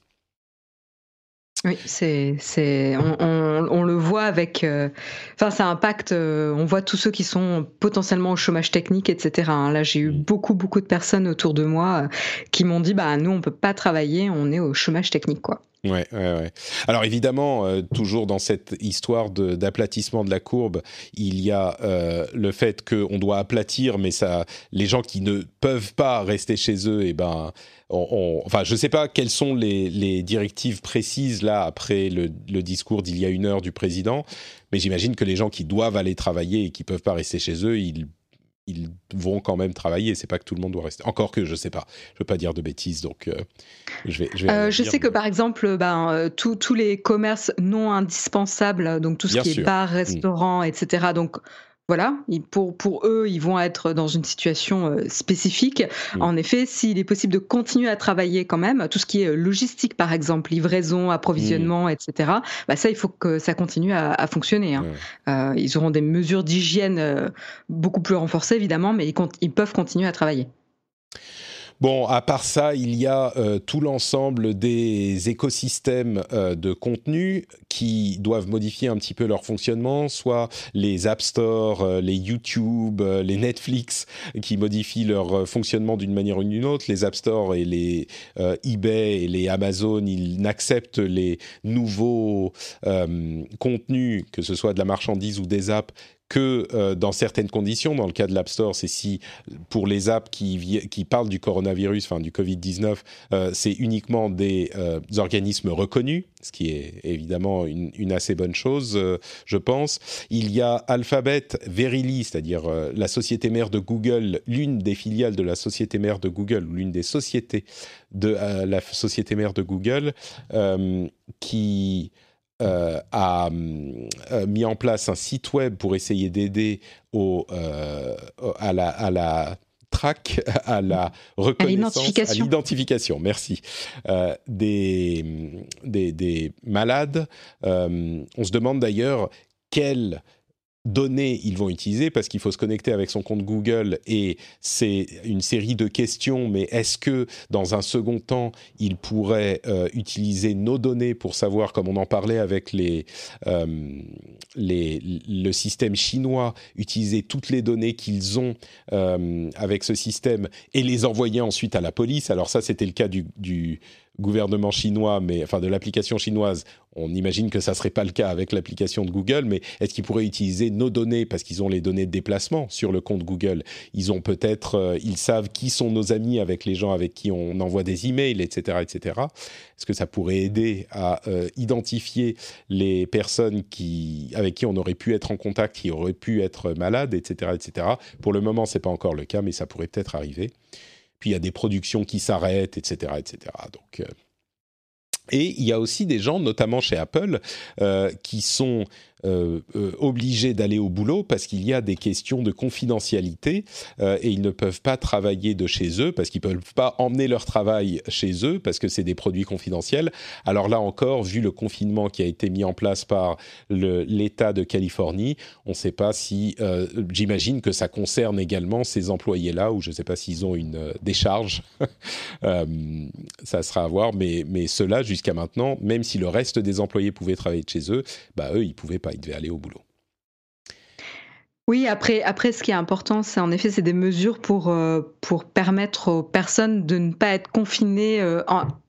Oui, c'est, c'est, on, le voit avec, euh, enfin, ça impacte. Euh, on voit tous ceux qui sont potentiellement au chômage technique, etc. Hein. Là, j'ai eu mm. beaucoup, beaucoup de personnes autour de moi euh, qui m'ont dit, bah, nous, on peut pas travailler, on est au chômage technique, quoi. Ouais, ouais, ouais. Alors évidemment, toujours dans cette histoire d'aplatissement de, la courbe, il y a le fait qu'on doit aplatir, mais ça, les gens qui ne peuvent pas rester chez eux, et eh ben, enfin, je ne sais pas quelles sont les, directives précises là après le, discours d'il y a une heure du président, mais j'imagine que les gens qui doivent aller travailler et qui peuvent pas rester chez eux, ils ils vont quand même travailler. C'est pas que tout le monde doit rester. Encore que je sais pas. Je veux pas dire de bêtises, donc euh, je vais. Je, euh, sais que par exemple, ben, euh, tous les commerces non indispensables, donc tout ce qui est bar, restaurant, etc. Donc voilà, pour, pour eux, ils vont être dans une situation euh, spécifique. Mm. En effet, s'il est possible de continuer à travailler quand même, tout ce qui est euh, logistique, par exemple, livraison, approvisionnement, mm. etc., bah ça, il faut que ça continue à, fonctionner. Hein. Euh, ils auront des mesures d'hygiène beaucoup plus renforcées, évidemment, mais ils, ils peuvent continuer à travailler. Bon, à part ça, il y a euh, tout l'ensemble des écosystèmes euh, de contenu qui doivent modifier un petit peu leur fonctionnement, soit les App Store, euh, les YouTube, les Netflix, qui modifient leur fonctionnement d'une manière ou d'une autre. Les App Store et les eBay et les Amazon, ils n'acceptent les nouveaux contenus, que ce soit de la marchandise ou des apps, que euh, dans certaines conditions. Dans le cas de l'App Store, c'est si pour les apps qui, parlent du coronavirus, enfin du Covid-19, euh, c'est uniquement des euh, organismes reconnus, ce qui est évidemment une assez bonne chose, je pense. Il y a Alphabet Verily, c'est-à-dire la société mère de Google, l'une des filiales de la société mère de Google, ou l'une des sociétés de la société mère de Google, qui euh, a euh, mis en place un site web pour essayer d'aider au, euh, à, la, à la track, à la reconnaissance, à l'identification, merci, des, des, des, malades. on se demande d'ailleurs quelle données ils vont utiliser parce qu'il faut se connecter avec son compte Google et c'est une série de questions, mais est-ce que dans un second temps, ils pourraient euh, utiliser nos données pour savoir, comme on en parlait avec les, euh, les, le système chinois, utiliser toutes les données qu'ils ont euh, avec ce système et les envoyer ensuite à la police? Alors ça, c'était le cas du, du gouvernement chinois, mais enfin de l'application chinoise, on imagine que ça serait pas le cas avec l'application de Google, mais est-ce qu'ils pourraient utiliser nos données? Parce qu'ils ont les données de déplacement sur le compte Google Ils ont peut-être, euh, ils savent qui sont nos amis avec les gens avec qui on envoie des emails, etc., etc. Est-ce que ça pourrait aider à euh, identifier les personnes qui, avec qui on aurait pu être en contact, qui auraient pu être malades, etc., etc. Pour le moment, c'est pas encore le cas, mais ça pourrait peut-être arriver. Puis il y a des productions qui s'arrêtent, etc., etc. Donc, euh, et il y a aussi des gens, notamment chez Apple, euh, qui sont euh, euh, obligés d'aller au boulot parce qu'il y a des questions de confidentialité euh, et ils ne peuvent pas travailler de chez eux parce qu'ils ne peuvent pas emmener leur travail chez eux parce que c'est des produits confidentiels. Alors là encore, vu le confinement qui a été mis en place par l'État de Californie, on ne sait pas si, j'imagine que ça concerne également ces employés-là ou je ne sais pas s'ils ont une décharge. ça sera à voir, mais, mais ceux-là, jusqu'à maintenant, même si le reste des employés pouvaient travailler de chez eux, bah eux, ils pouvaient pas il devait aller au boulot. Oui, après, après, ce qui est important, c'est en effet, c'est des mesures pour, euh, pour permettre aux personnes de ne pas être confinées euh,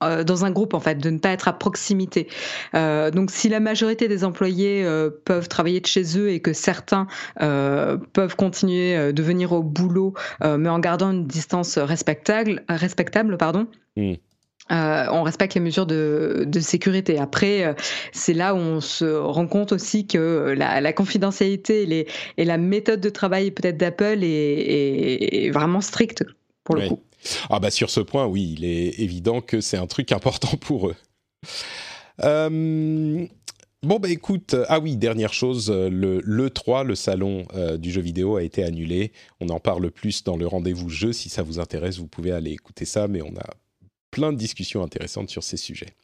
euh, dans un groupe, en fait, de ne pas être à proximité. donc, si la majorité des employés peuvent travailler de chez eux et que certains peuvent continuer de venir au boulot, mais en gardant une distance respectable, respectable pardon, mmh. Euh, on respecte les mesures de, sécurité. Après, euh, c'est là où on se rend compte aussi que la, confidentialité et, la méthode de travail peut-être d'Apple est, vraiment stricte pour le coup. Ah bah sur ce point, oui, il est évident que c'est un truc important pour eux. Euh, bon bah écoute, ah oui, dernière chose, le, le 3, le salon du jeu vidéo a été annulé. On en parle plus dans le rendez-vous jeu. Si ça vous intéresse, vous pouvez aller écouter ça, mais on a plein de discussions intéressantes sur ces sujets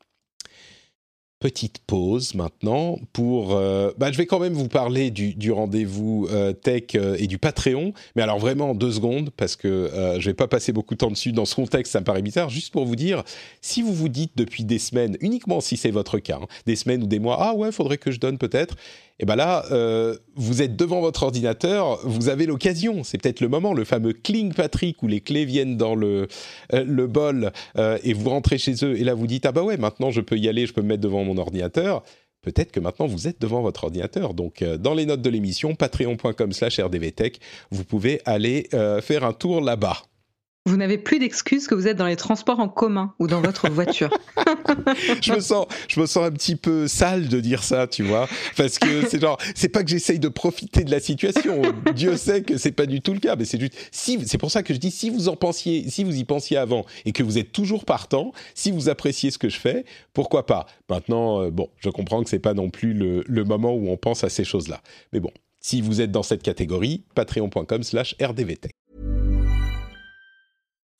petite pause maintenant pour... Euh, bah, je vais quand même vous parler du, du rendez-vous euh, tech euh, et du Patreon, mais alors vraiment en deux secondes, parce que je vais pas passer beaucoup de temps dessus. Dans ce contexte, ça me paraît bizarre. Juste pour vous dire, si vous vous dites depuis des semaines, uniquement si c'est votre cas, hein, des semaines ou des mois, ah ouais, faudrait que je donne peut-être, et bien là, euh, vous êtes devant votre ordinateur, vous avez l'occasion, c'est peut-être le moment, le fameux Cling Patrick où les clés viennent dans le, euh, le bol euh, et vous rentrez chez eux et là vous dites ah bah ouais maintenant je peux y aller, je peux me mettre devant mon ordinateur. Peut-être que maintenant vous êtes devant votre ordinateur. Donc dans les notes de l'émission, patreon.com/rdvtech, vous pouvez aller faire un tour là-bas. Vous n'avez plus d'excuses que vous êtes dans les transports en commun ou dans votre voiture. je me sens, je me sens un petit peu sale de dire ça, tu vois, parce que c'est genre, c'est pas que j'essaye de profiter de la situation. Dieu sait que c'est pas du tout le cas, mais c'est juste, si, c'est pour ça que je dis, si vous en pensiez, si vous y pensiez avant et que vous êtes toujours partant, si vous appréciez ce que je fais, pourquoi pas? Maintenant, euh, bon, je comprends que c'est pas non plus le, le moment où on pense à ces choses-là, mais bon. Si vous êtes dans cette catégorie, patreon.com/rdvtech.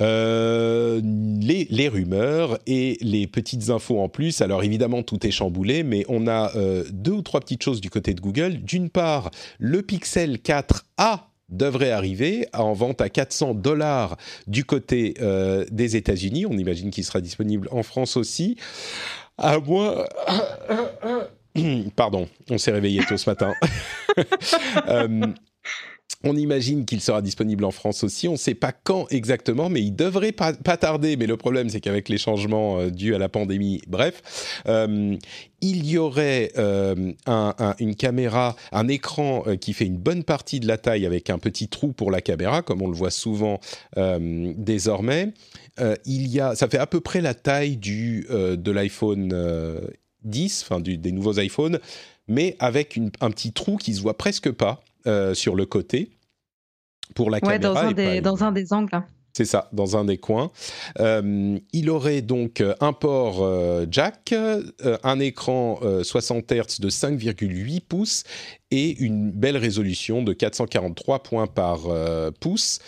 Euh, les, rumeurs et les petites infos en plus. Alors évidemment, tout est chamboulé, mais on a euh, deux ou trois petites choses du côté de Google. D'une part, le Pixel 4a devrait arriver en vente à 400 dollars du côté euh, des États-Unis. On imagine qu'il sera disponible en France aussi. À moins. Pardon, on s'est réveillé tôt ce matin. on imagine qu'il sera disponible en France aussi. On ne sait pas quand exactement, mais il devrait pas, tarder. Mais le problème, c'est qu'avec les changements euh, dus à la pandémie, bref, euh, il y aurait euh, une caméra, un écran qui fait une bonne partie de la taille avec un petit trou pour la caméra, comme on le voit souvent désormais. il y a, ça fait à peu près la taille du de l'iPhone 10, enfin des nouveaux iPhones, mais avec un petit trou qui se voit presque pas. Euh, sur le côté pour la caméra. Dans un, des, dans un des angles. C'est ça, dans un des coins. Euh, il aurait donc un port euh, jack, un écran 60 Hz de 5,8 pouces et une belle résolution de 443 points par euh, pouce.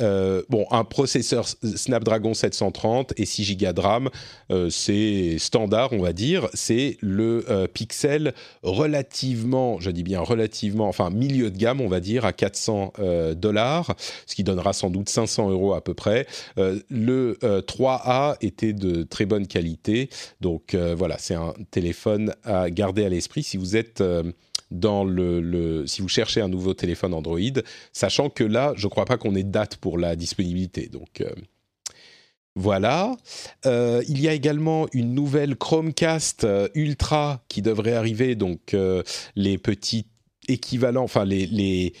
Euh, bon, un processeur Snapdragon 730 et 6 Go de RAM, euh, c'est standard, on va dire. C'est le Pixel relativement, je dis bien relativement, enfin milieu de gamme, on va dire, à 400 dollars, ce qui donnera sans doute 500 euros à peu près. le 3A était de très bonne qualité, donc voilà, c'est un téléphone à garder à l'esprit si vous êtes dans le, si vous cherchez un nouveau téléphone Android, sachant que là, je ne crois pas qu'on ait date pour la disponibilité. Donc euh, voilà. Euh, il y a également une nouvelle Chromecast euh, Ultra qui devrait arriver. Donc les petits équivalents, enfin les, les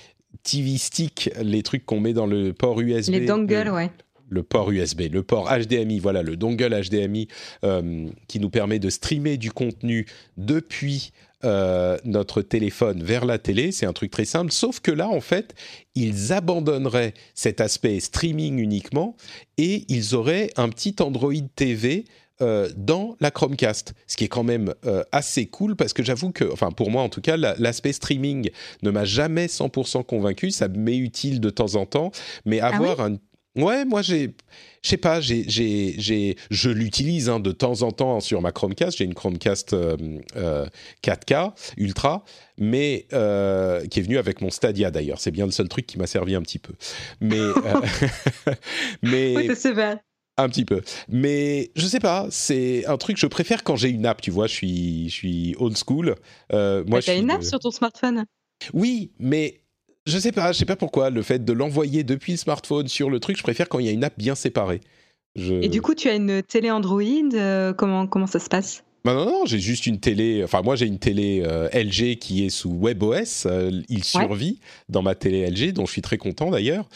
TV sticks, les trucs qu'on met dans le port USB. Les dongles, ouais le port USB, le port HDMI, voilà le dongle HDMI qui nous permet de streamer du contenu depuis euh, notre téléphone vers la télé. C'est un truc très simple. Sauf que là, en fait, ils abandonneraient cet aspect streaming uniquement et ils auraient un petit Android TV euh, dans la Chromecast, ce qui est quand même euh, assez cool parce que j'avoue que, enfin pour moi en tout cas, l'aspect streaming ne m'a jamais 100% convaincu. Ça m'est utile de temps en temps, mais Ah avoir un Ouais, moi j'ai, je sais pas, j'ai, j'ai, j'ai, je l'utilise hein, de temps en temps sur ma Chromecast. J'ai une Chromecast euh, euh, 4K Ultra, mais euh, qui est venue avec mon Stadia d'ailleurs. C'est bien le seul truc qui m'a servi un petit peu. Mais, euh, mais Oui, c'est un petit peu. Mais je sais pas, c'est un truc que je préfère quand j'ai une app. Tu vois, je suis, je suis old school. Euh, moi, je T'as suis une de- app sur ton smartphone? Oui, mais je sais pas, je sais pas pourquoi le fait de l'envoyer depuis le smartphone sur le truc, je préfère quand il y a une app bien séparée. Je... Et du coup, tu as une télé Android euh, comment, comment ça se passe? Bah non, non, j'ai juste une télé. Enfin, moi, j'ai une télé euh, LG qui est sous WebOS. euh, il survit dans ma télé LG, dont je suis très content d'ailleurs.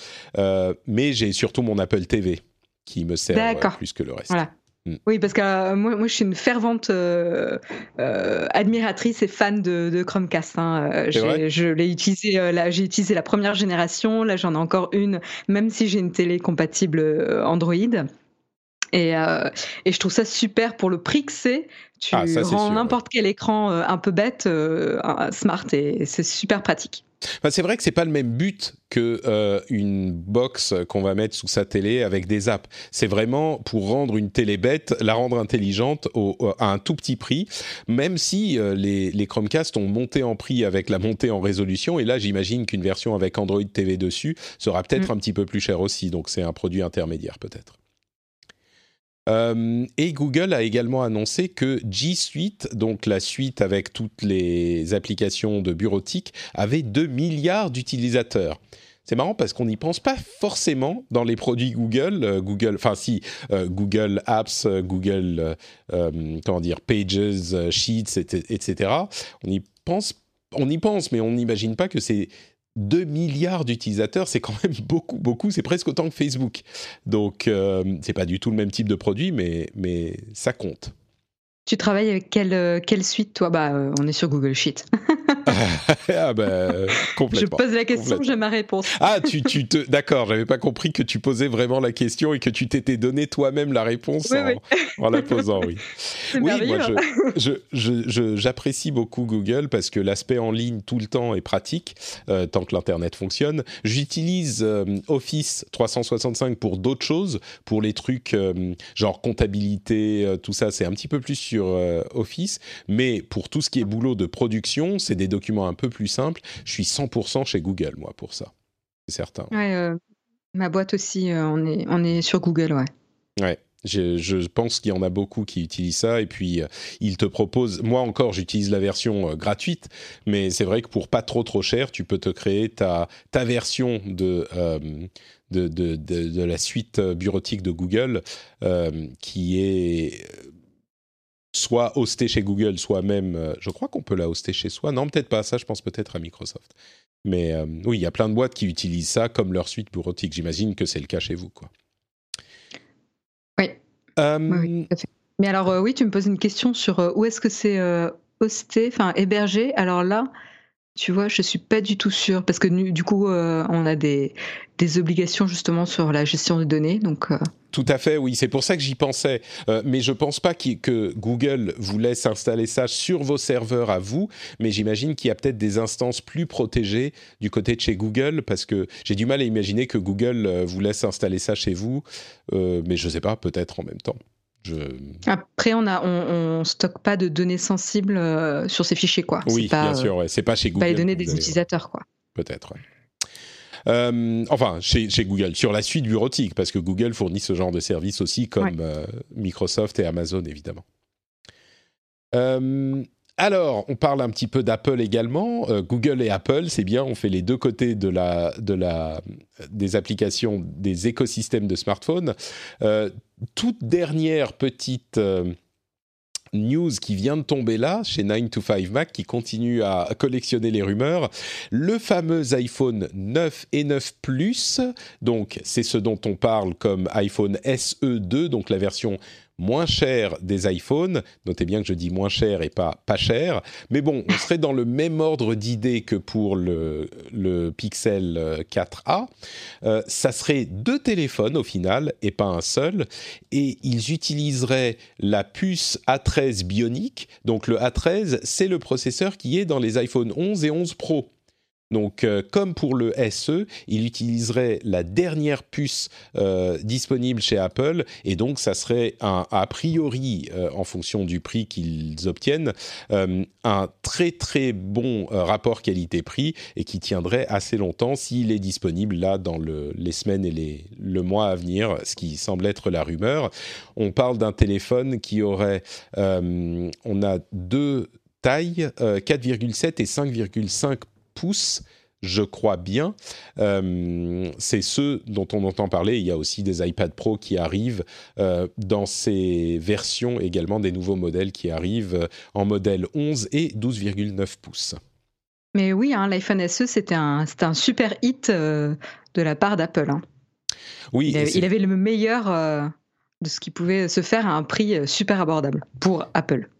Mais j'ai surtout mon Apple TV qui me sert plus que le reste. Voilà. Mm. Oui, parce que euh, moi, moi, je suis une fervente euh, euh, admiratrice et fan de, de Chromecast. hein. Je l'ai utilisé, j'ai utilisé la première génération. Là, j'en ai encore une, même si j'ai une télé compatible Android. Et, euh, et je trouve ça super pour le prix que c'est. Tu Ah, ça, rends n'importe quel écran euh, un peu bête euh, smart et c'est super pratique. Enfin, c'est vrai que c'est pas le même but que euh, une box qu'on va mettre sous sa télé avec des apps. C'est vraiment pour rendre une télé bête, la rendre intelligente au- au- à un tout petit prix. Même si euh, les, les Chromecast ont monté en prix avec la montée en résolution, et là j'imagine qu'une version avec Android TV dessus sera peut-être Mm. un petit peu plus cher aussi. Donc c'est un produit intermédiaire peut-être. Euh, et Google a également annoncé que G Suite, donc la suite avec toutes les applications de bureautique, avait 2 milliards d'utilisateurs. C'est marrant parce qu'on n'y pense pas forcément dans les produits Google. euh, Google, enfin si, euh, Google Apps, Google, comment dire, Pages, Sheets, et- etc. On y pense, on y pense, mais on n'imagine pas que c'est 2 milliards d'utilisateurs, c'est quand même beaucoup, beaucoup. C'est presque autant que Facebook. Donc, euh, c'est pas du tout le même type de produit, mais, mais ça compte. Tu travailles avec quelle, euh, quelle suite, toi? Bah, euh, On est sur Google Sheet. ah ben, Je pose la question, j'ai ma réponse. Ah, tu, tu te, d'accord, j'avais pas compris que tu posais vraiment la question et que tu t'étais donné toi-même la réponse Oui, en, oui. en la posant, oui. Oui, moi, je, je, je- je- j'apprécie beaucoup Google parce que l'aspect en ligne tout le temps est pratique, euh, tant que l'Internet fonctionne. J'utilise euh, Office 365 pour d'autres choses, pour les trucs euh, genre comptabilité, tout ça, c'est un petit peu plus sur Office. Mais pour tout ce qui est boulot de production, c'est des documents un peu plus simples. Je suis 100% chez Google, moi, pour ça. C'est certain. Ouais, euh, ma boîte aussi, euh, on, est, on est sur Google, ouais. Ouais. Je, je pense qu'il y en a beaucoup qui utilisent ça et puis euh, ils te proposent. Moi encore, j'utilise la version euh, gratuite, mais c'est vrai que pour pas trop trop cher, tu peux te créer ta ta version de euh, de, de, de, de la suite bureautique de Google qui est soit hostée chez Google, soit même, euh, je crois qu'on peut la hoster chez soi. Non, peut-être pas. Ça, je pense peut-être à Microsoft. Mais euh, oui, il y a plein de boîtes qui utilisent ça comme leur suite bureautique. J'imagine que c'est le cas chez vous, quoi. Oui. Euh, Oui, oui. Mais alors, euh, oui, tu me poses une question sur où est-ce que c'est hosté, enfin hébergé? Alors là, tu vois, je suis pas du tout sûre parce que du coup, euh, on a des, obligations justement sur la gestion des données. Donc, euh, Tout à fait, oui. C'est pour ça que j'y pensais. Euh, mais je pense pas que Google vous laisse installer ça sur vos serveurs à vous. Mais j'imagine qu'il y a peut-être des instances plus protégées du côté de chez Google, parce que j'ai du mal à imaginer que Google vous laisse installer ça chez vous. Mais je sais pas, peut-être en même temps. Je... après, on on stocke pas de données sensibles euh, sur ces fichiers, quoi. Oui, pas, bien sûr. Ouais. C'est pas chez Google. pas les données des utilisateurs, quoi. Peut-être, ouais. Euh, enfin, chez, chez Google, sur la suite bureautique, parce que Google fournit ce genre de service aussi, comme Ouais. euh, Microsoft et Amazon, évidemment. Euh, alors, on parle un petit peu d'Apple également. Euh, Google et Apple, c'est bien, on fait les deux côtés des applications, des écosystèmes de smartphones. Euh, toute dernière petite euh, news qui vient de tomber là, chez 9 to 5 Mac, qui continue à collectionner les rumeurs. Le fameux iPhone 9 et 9 Plus, donc c'est ce dont on parle comme iPhone SE2, donc la version moins cher des iPhones. Notez bien que je dis moins cher et pas pas cher. Mais bon, on serait dans le même ordre d'idée que pour le, Pixel 4a. Euh, ça serait deux téléphones au final et pas un seul. Et ils utiliseraient la puce A13 Bionic. Donc le A13, c'est le processeur qui est dans les iPhone 11 et 11 Pro. Donc, euh, comme pour le SE, il utiliserait la dernière puce euh, disponible chez Apple, et donc ça serait un, a priori, euh, en fonction du prix qu'ils obtiennent, un très très bon rapport qualité-prix et qui tiendrait assez longtemps s'il est disponible là dans les semaines et le mois à venir, ce qui semble être la rumeur. On parle d'un téléphone qui aurait, on a deux tailles, 4,7 et 5,5 pouces, je crois bien. Euh, c'est ceux dont on entend parler. Il y a aussi des iPad Pro qui arrivent euh, dans ces versions également des nouveaux modèles qui arrivent euh, en modèle 11 et 12,9 pouces. Mais oui, hein, l'iPhone SE, c'était un, un, super hit de la part d'Apple. Hein. Oui, il avait, le meilleur de ce qui pouvait se faire à un prix super abordable pour Apple.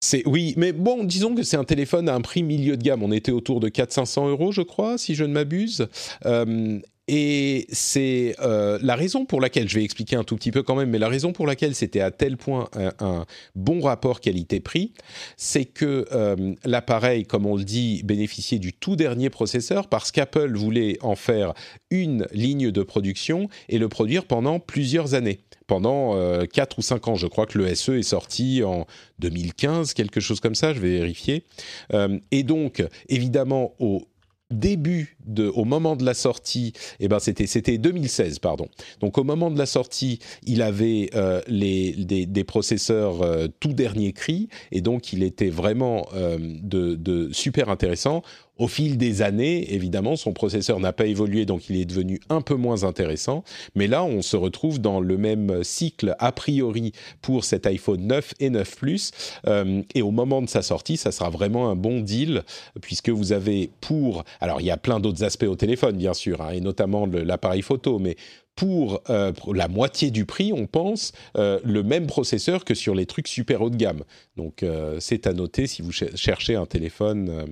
C'est oui, mais bon, disons que c'est un téléphone à un prix milieu de gamme. On était autour de 400-500 euros, je crois, si je ne m'abuse. Euh, et c'est euh, la raison pour laquelle, je vais expliquer un tout petit peu quand même, mais la raison pour laquelle c'était à tel point un, bon rapport qualité-prix, c'est que euh, l'appareil, comme on le dit, bénéficiait du tout dernier processeur parce qu'Apple voulait en faire une ligne de production et le produire pendant plusieurs années pendant 4 euh, ou 5 ans. Je crois que le SE est sorti en 2015, quelque chose comme ça, je vais vérifier. Euh, et donc, évidemment, au début de, au moment de la sortie, eh ben c'était c'était 2016 pardon. Donc au moment de la sortie, il avait euh, les des, des processeurs tout dernier cri et donc il était vraiment de, de, super intéressant. Au fil des années, évidemment, son processeur n'a pas évolué, donc il est devenu un peu moins intéressant. Mais là, on se retrouve dans le même cycle a priori pour cet iPhone 9 et 9 Plus. Euh, et au moment de sa sortie, ça sera vraiment un bon deal, puisque vous avez pour... Alors, il y a plein d'autres aspects au téléphone, bien sûr, hein, et notamment l'appareil photo, mais euh, pour, la moitié du prix, on pense, euh, le même processeur que sur les trucs super haut de gamme. Donc euh, c'est à noter si vous cherchez un téléphone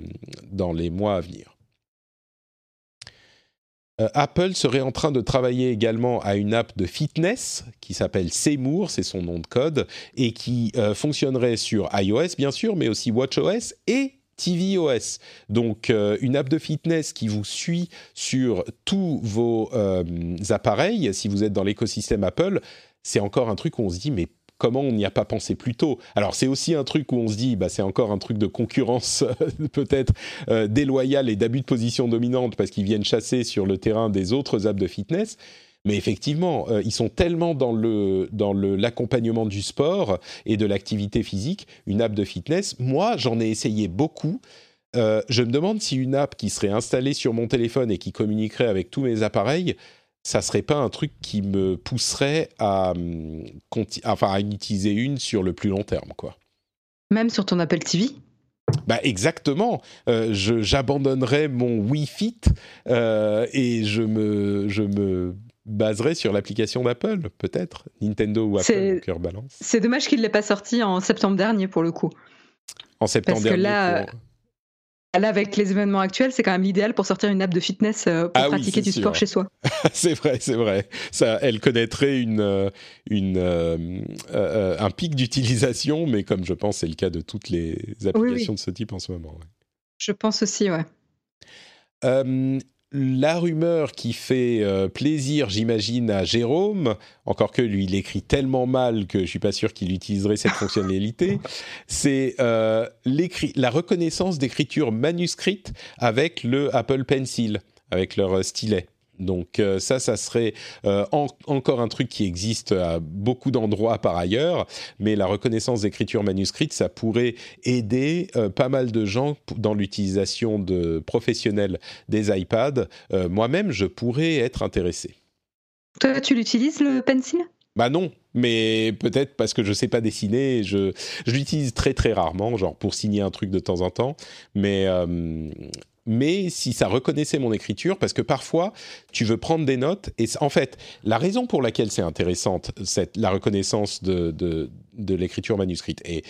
dans les mois à venir. Apple serait en train de travailler également à une app de fitness qui s'appelle Seymour, c'est son nom de code, et qui fonctionnerait sur iOS bien sûr, mais aussi WatchOS et tvOS. Donc euh, une app de fitness qui vous suit sur tous vos euh, appareils, si vous êtes dans l'écosystème Apple, c'est encore un truc où on se dit mais comment on n'y a pas pensé plus tôt? Alors c'est aussi un truc où on se dit, bah, c'est encore un truc de concurrence peut-être euh, déloyale et d'abus de position dominante parce qu'ils viennent chasser sur le terrain des autres apps de fitness. Mais effectivement, euh, ils sont tellement dans le dans le l'accompagnement du sport et de l'activité physique, une app de fitness. Moi, j'en ai essayé beaucoup. Euh, je me demande si une app qui serait installée sur mon téléphone et qui communiquerait avec tous mes appareils, ça serait pas un truc qui me pousserait à, hum, enfin, à utiliser une sur le plus long terme, quoi. Même sur ton Apple TV bah exactement. Euh, j'abandonnerais mon Wii Fit euh, et je me, je me baserait sur l'application d'Apple, peut-être. Nintendo ou Apple, cœur balance. C'est dommage qu'il ne l'ait pas sorti en septembre dernier, pour le coup. En septembre Parce dernier. Que là, là, avec les événements actuels, c'est quand même l'idéal pour sortir une app de fitness euh, pour ah pratiquer du sport chez soi. c'est vrai, c'est vrai. Ça, elle connaîtrait une, euh, une, euh, un pic d'utilisation, mais comme je pense c'est le cas de toutes les applications de ce type en ce moment. Je pense aussi, ouais la rumeur qui fait euh, plaisir, j'imagine, à Jérôme, encore que lui, il écrit tellement mal que je suis pas sûr qu'il utiliserait cette fonctionnalité, c'est euh, la reconnaissance d'écriture manuscrite avec le Apple Pencil, avec leur stylet. Donc euh, ça, ça serait euh, encore un truc qui existe à beaucoup d'endroits par ailleurs, mais la reconnaissance d'écriture manuscrite, ça pourrait aider euh, pas mal de gens dans l'utilisation de professionnels des iPads. Moi-même, je pourrais être intéressé. Toi, tu l'utilises le pencil? Bah non, mais peut-être parce que je sais pas dessiner, je, je l'utilise très très rarement, genre pour signer un truc de temps en temps. Mais mais si ça reconnaissait mon écriture, parce que parfois tu veux prendre des notes, et en fait, la raison pour laquelle c'est intéressante, cette, la reconnaissance de, de, de l'écriture manuscrite, et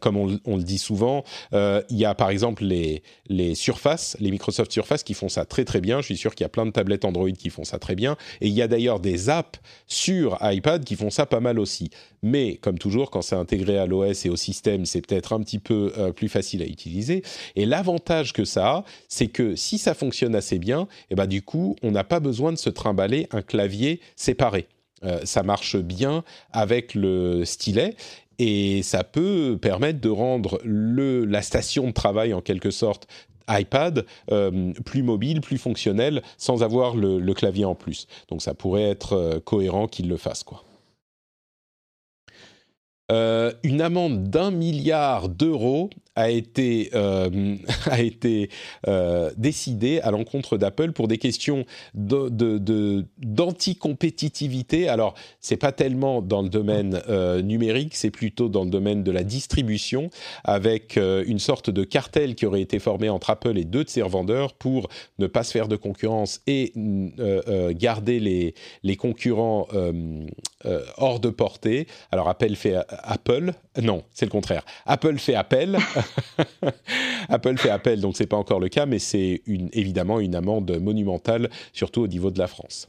comme on, le dit souvent, euh, il y a par exemple les, les Surface, les Microsoft Surface qui font ça très très bien, je suis sûr qu'il y a plein de tablettes Android qui font ça très bien, et il y a d'ailleurs des apps sur iPad qui font ça pas mal aussi. Mais comme toujours, quand c'est intégré à l'OS et au système, c'est peut-être un petit peu euh, plus facile à utiliser. Et l'avantage que ça a, c'est que si ça fonctionne assez bien, et eh ben du coup, on n'a pas besoin de se trimballer un clavier séparé. Euh, ça marche bien avec le stylet et ça peut permettre de rendre la station de travail en quelque sorte iPad euh, plus mobile, plus fonctionnel, sans avoir le, clavier en plus. Donc ça pourrait être euh, cohérent qu'il le fasse, quoi. Une amende d'un milliard d'euros a été, euh, a été euh, décidée à l'encontre d'Apple pour des questions d'anti-compétitivité. De, Alors, c'est pas tellement dans le domaine euh, numérique, c'est plutôt dans le domaine de la distribution, avec une sorte de cartel qui aurait été formé entre Apple et deux de ses revendeurs pour ne pas se faire de concurrence et garder les, les concurrents hors de portée. Alors, Apple fait Apple, non, c'est le contraire. Apple fait appel. Apple fait appel, donc c'est pas encore le cas, mais c'est évidemment une amende monumentale, surtout au niveau de la France.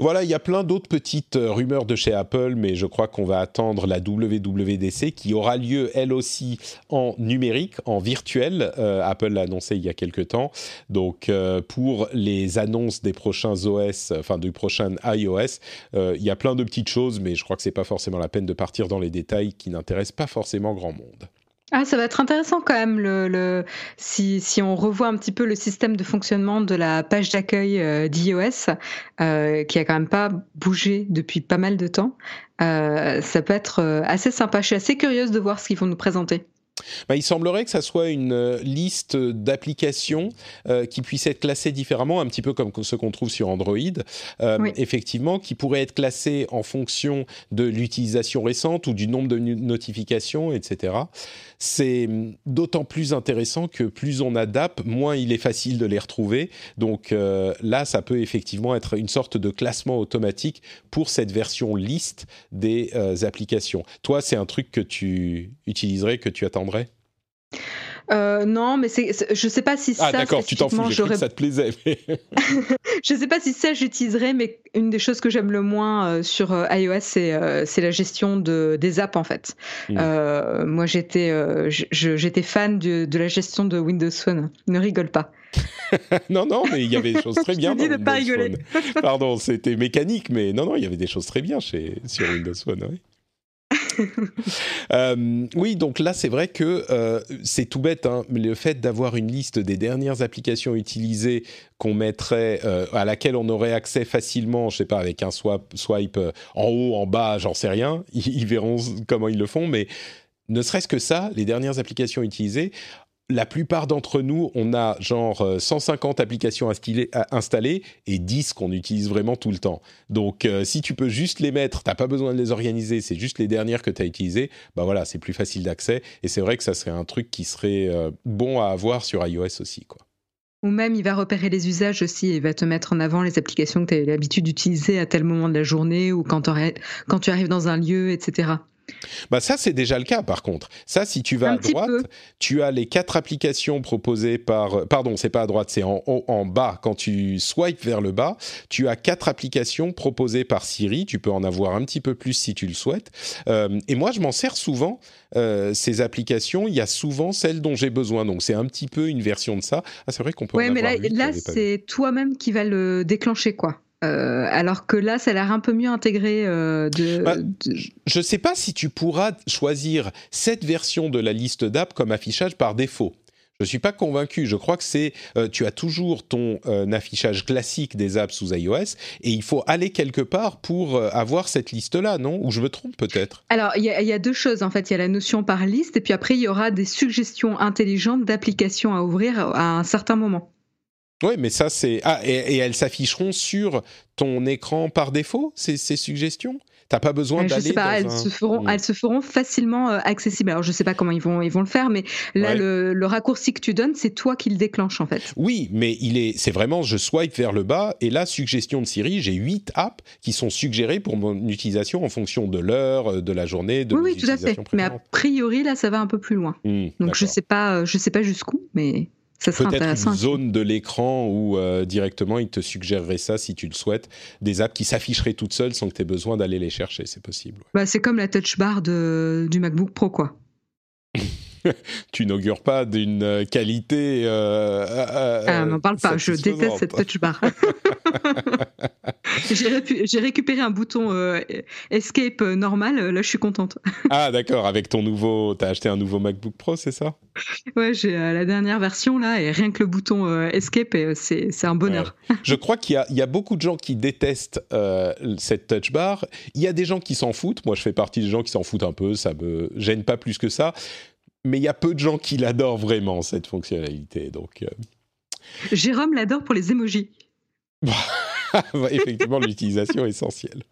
Voilà, il y a plein d'autres petites euh, rumeurs de chez Apple, mais je crois qu'on va attendre la WWDC qui aura lieu elle aussi en numérique, en virtuel. Euh, Apple l'a annoncé il y a quelques temps. Donc euh, pour les annonces des prochains OS, enfin du prochain iOS, il y a plein de petites choses, mais je crois que c'est pas forcément la peine de partir dans les détails qui n'intéressent pas forcément grand monde. Ah, ça va être intéressant quand même le, le si, si, on revoit un petit peu le système de fonctionnement de la page d'accueil euh, d'iOS, euh, qui a quand même pas bougé depuis pas mal de temps. Euh, ça peut être assez sympa. Je suis assez curieuse de voir ce qu'ils vont nous présenter. Bah, il semblerait que ça soit une liste d'applications euh, qui puissent être classées différemment, un petit peu comme ce qu'on trouve sur Android, euh, oui. effectivement, qui pourraient être classées en fonction de l'utilisation récente ou du nombre de notifications, etc. C'est d'autant plus intéressant que plus on adapte, moins il est facile de les retrouver. Donc euh, là, ça peut effectivement être une sorte de classement automatique pour cette version liste des euh, applications. Toi, c'est un truc que tu utiliserais, que tu attendrais? Euh, non, mais c'est, je sais pas si ah, ça. Ah d'accord, tu t'en fous. J'ai que ça te plaisait. Mais... je sais pas si ça j'utiliserais, mais une des choses que j'aime le moins euh, sur euh, iOS, c'est euh, c'est la gestion de des apps en fait. Mmh. moi, j'étais j'étais fan de, de la gestion de Windows Phone. Ne rigole pas. non, non, mais il y avait des choses très bien. je dis de pas rigoler. Phone. Pardon, c'était mécanique, mais non, non, il y avait des choses très bien chez sur Windows Phone. Oui. euh, oui, donc là, c'est vrai que euh, c'est tout bête, hein, le fait d'avoir une liste des dernières applications utilisées qu'on mettrait, euh, à laquelle on aurait accès facilement, je sais pas, avec un swipe en haut, en bas, j'en sais rien, ils verront comment ils le font, mais ne serait-ce que ça, les dernières applications utilisées, la plupart d'entre nous, on a genre 150 applications installées et 10 qu'on utilise vraiment tout le temps. Donc, euh, si tu peux juste les mettre, t'as pas besoin de les organiser, c'est juste les dernières que tu as utilisées, bah voilà, c'est plus facile d'accès. Et c'est vrai que ça serait un truc qui serait euh, bon à avoir sur iOS aussi, quoi. Ou même, il va repérer les usages aussi et va te mettre en avant les applications que tu as l'habitude d'utiliser à tel moment de la journée ou quand tu arrives dans un lieu, etc. Bah ça c'est déjà le cas par contre. Ça si tu vas Un à droite, peu. tu as les quatre applications proposées par pardon, c'est pas à droite, c'est en haut en bas quand tu swipes vers le bas, tu as quatre applications proposées par Siri, tu peux en avoir un petit peu plus si tu le souhaites. Euh, et moi je m'en sers souvent euh, ces applications, il y a souvent celles dont j'ai besoin. Donc c'est un petit peu une version de ça. Ah c'est vrai qu'on peut en mais avoir là, 8, là c'est toi-même qui va le déclencher quoi. Euh, alors que là, ça a l'air un peu mieux intégré. Euh, de, bah, de... Je ne sais pas si tu pourras choisir cette version de la liste d'app comme affichage par défaut. Je ne suis pas convaincu. Je crois que c'est euh, tu as toujours ton affichage classique des apps sous iOS et il faut aller quelque part pour avoir cette liste-là, non? Ou je me trompe peut-être? Alors, il y, y, a deux choses en fait. Il y a la notion par liste et puis après, il y aura des suggestions intelligentes d'applications à ouvrir à un certain moment. Oui, mais ça, c'est. Ah, et, et elles s'afficheront sur ton écran par défaut, ces, ces suggestions? T'as pas besoin je d'aller sais pas, elles, un- se feront, Mm. elles se feront facilement euh, accessibles. Alors, je sais pas comment ils vont, ils vont le faire, mais là, Ouais. le, le raccourci que tu donnes, c'est toi qui le déclenche, en fait. Oui, mais il est, c'est vraiment, je swipe vers le bas et là, suggestion de Siri, j'ai huit apps qui sont suggérées pour mon utilisation en fonction de l'heure, euh, de la journée, de oui, oui, tout à fait. Mais a priori, là, ça va un peu plus loin. Hmm, Donc, je sais pas, euh, je sais pas jusqu'où, mais Peut-être une zone de l'écran où euh, directement il te suggérerait ça si tu le souhaites, des apps qui s'afficheraient toutes seules sans que tu aies besoin d'aller les chercher, c'est possible. ouais. Bah, c'est comme la touch bar de, du MacBook Pro, quoi. Tu n'augures pas d'une euh, qualité. Euh, euh, Ah, m'en parle pas, je satisfaisante. déteste cette touch bar. J'ai récupéré un bouton euh, Escape euh, normal, là je suis contente. Ah d'accord, avec ton nouveau, t'as acheté un nouveau MacBook Pro, c'est ça? Ouais, j'ai euh, la dernière version là, et rien que le bouton euh, Escape, c'est un bonheur. Je crois qu'il y y a beaucoup de gens qui détestent cette touch bar. Il y a des gens qui s'en foutent. Moi, je fais partie des gens qui s'en foutent un peu. Ça me gêne pas plus que ça. Mais il y a peu de gens qui l'adorent vraiment cette fonctionnalité. Donc, Jérôme l'adore pour les emojis. effectivement, l'utilisation essentielle.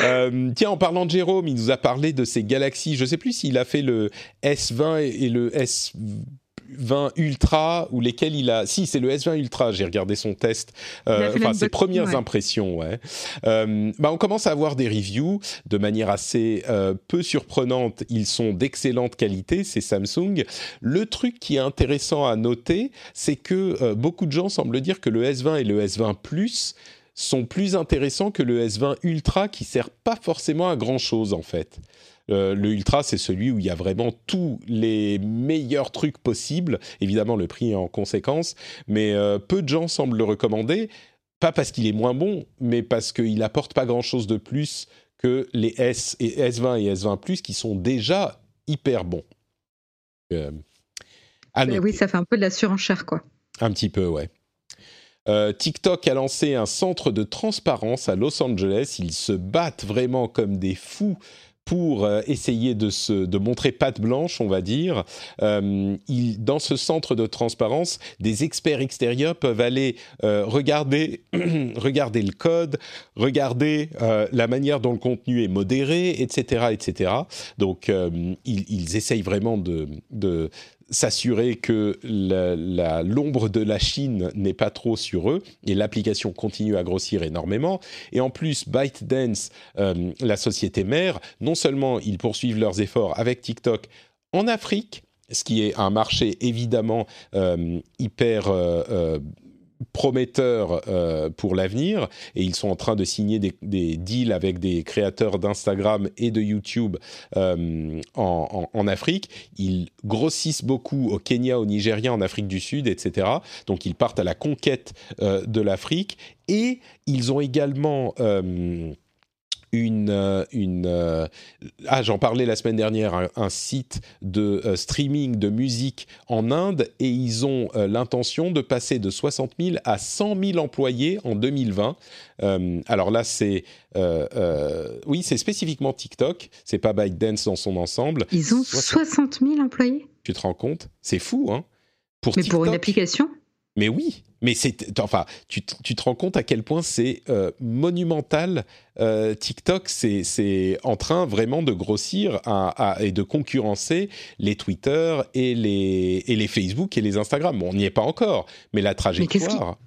Euh, tiens, en parlant de Jérôme, il nous a parlé de ces galaxies. Je sais plus s'il a fait le S20 et le S20 Ultra ou lesquels il a. Si, c'est le S20 Ultra. J'ai regardé son test. Euh, enfin, ses premières ouais. impressions, ouais. Euh, bah, on commence à avoir des reviews de manière assez euh, peu surprenante. Ils sont d'excellente qualité, c'est Samsung. Le truc qui est intéressant à noter, c'est que euh, beaucoup de gens semblent dire que le S20 et le S20 Plus sont plus intéressants que le S20 Ultra qui sert pas forcément à grand chose en fait. Euh, le Ultra, c'est celui où il y a vraiment tous les meilleurs trucs possibles. Évidemment, le prix est en conséquence, mais euh, peu de gens semblent le recommander. Pas parce qu'il est moins bon, mais parce qu'il apporte pas grand-chose de plus que les S et S20 et S20 Plus qui sont déjà hyper bons. Euh, noter. oui, ça fait un peu de la surenchère, quoi. Un petit peu, ouais. Euh, TikTok a lancé un centre de transparence à Los Angeles. Ils se battent vraiment comme des fous pour euh, essayer de, se, de montrer patte blanche, on va dire. Euh, dans ce centre de transparence, des experts extérieurs peuvent aller euh, regarder, regarder le code, regarder la manière dont le contenu est modéré, etc. etc. Donc, ils, ils essayent vraiment de s'assurer que l'ombre de la Chine n'est pas trop sur eux et l'application continue à grossir énormément. Et en plus, ByteDance, euh, la société mère, non seulement ils poursuivent leurs efforts avec TikTok en Afrique, ce qui est un marché évidemment euh, hyper euh, euh, prometteur euh, pour l'avenir et ils sont en train de signer des, deals avec des créateurs d'Instagram et de YouTube euh, en, Afrique. Ils grossissent beaucoup au Kenya, au Nigeria, en Afrique du Sud, etc. Donc ils partent à la conquête euh, de l'Afrique et ils ont également une, euh, une euh, ah j'en parlais la semaine dernière un, un site de euh, streaming de musique en Inde et ils ont euh, l'intention de passer de 60 000 à 100 000 employés en 2020 Euh, alors là c'est oui c'est spécifiquement TikTok c'est pas ByteDance dans son ensemble. Ils ont 60 60 000 employés? Tu te rends compte? C'est fou hein? Pour Mais pour une application? Mais oui, mais c'est enfin, tu, te- tu te rends compte à quel point c'est euh, monumental. euh, TikTok, c'est en train vraiment de grossir à- à- et de concurrencer les Twitter et les et les Facebook et les Instagram. Bon, on n'y est pas encore, mais la trajectoire.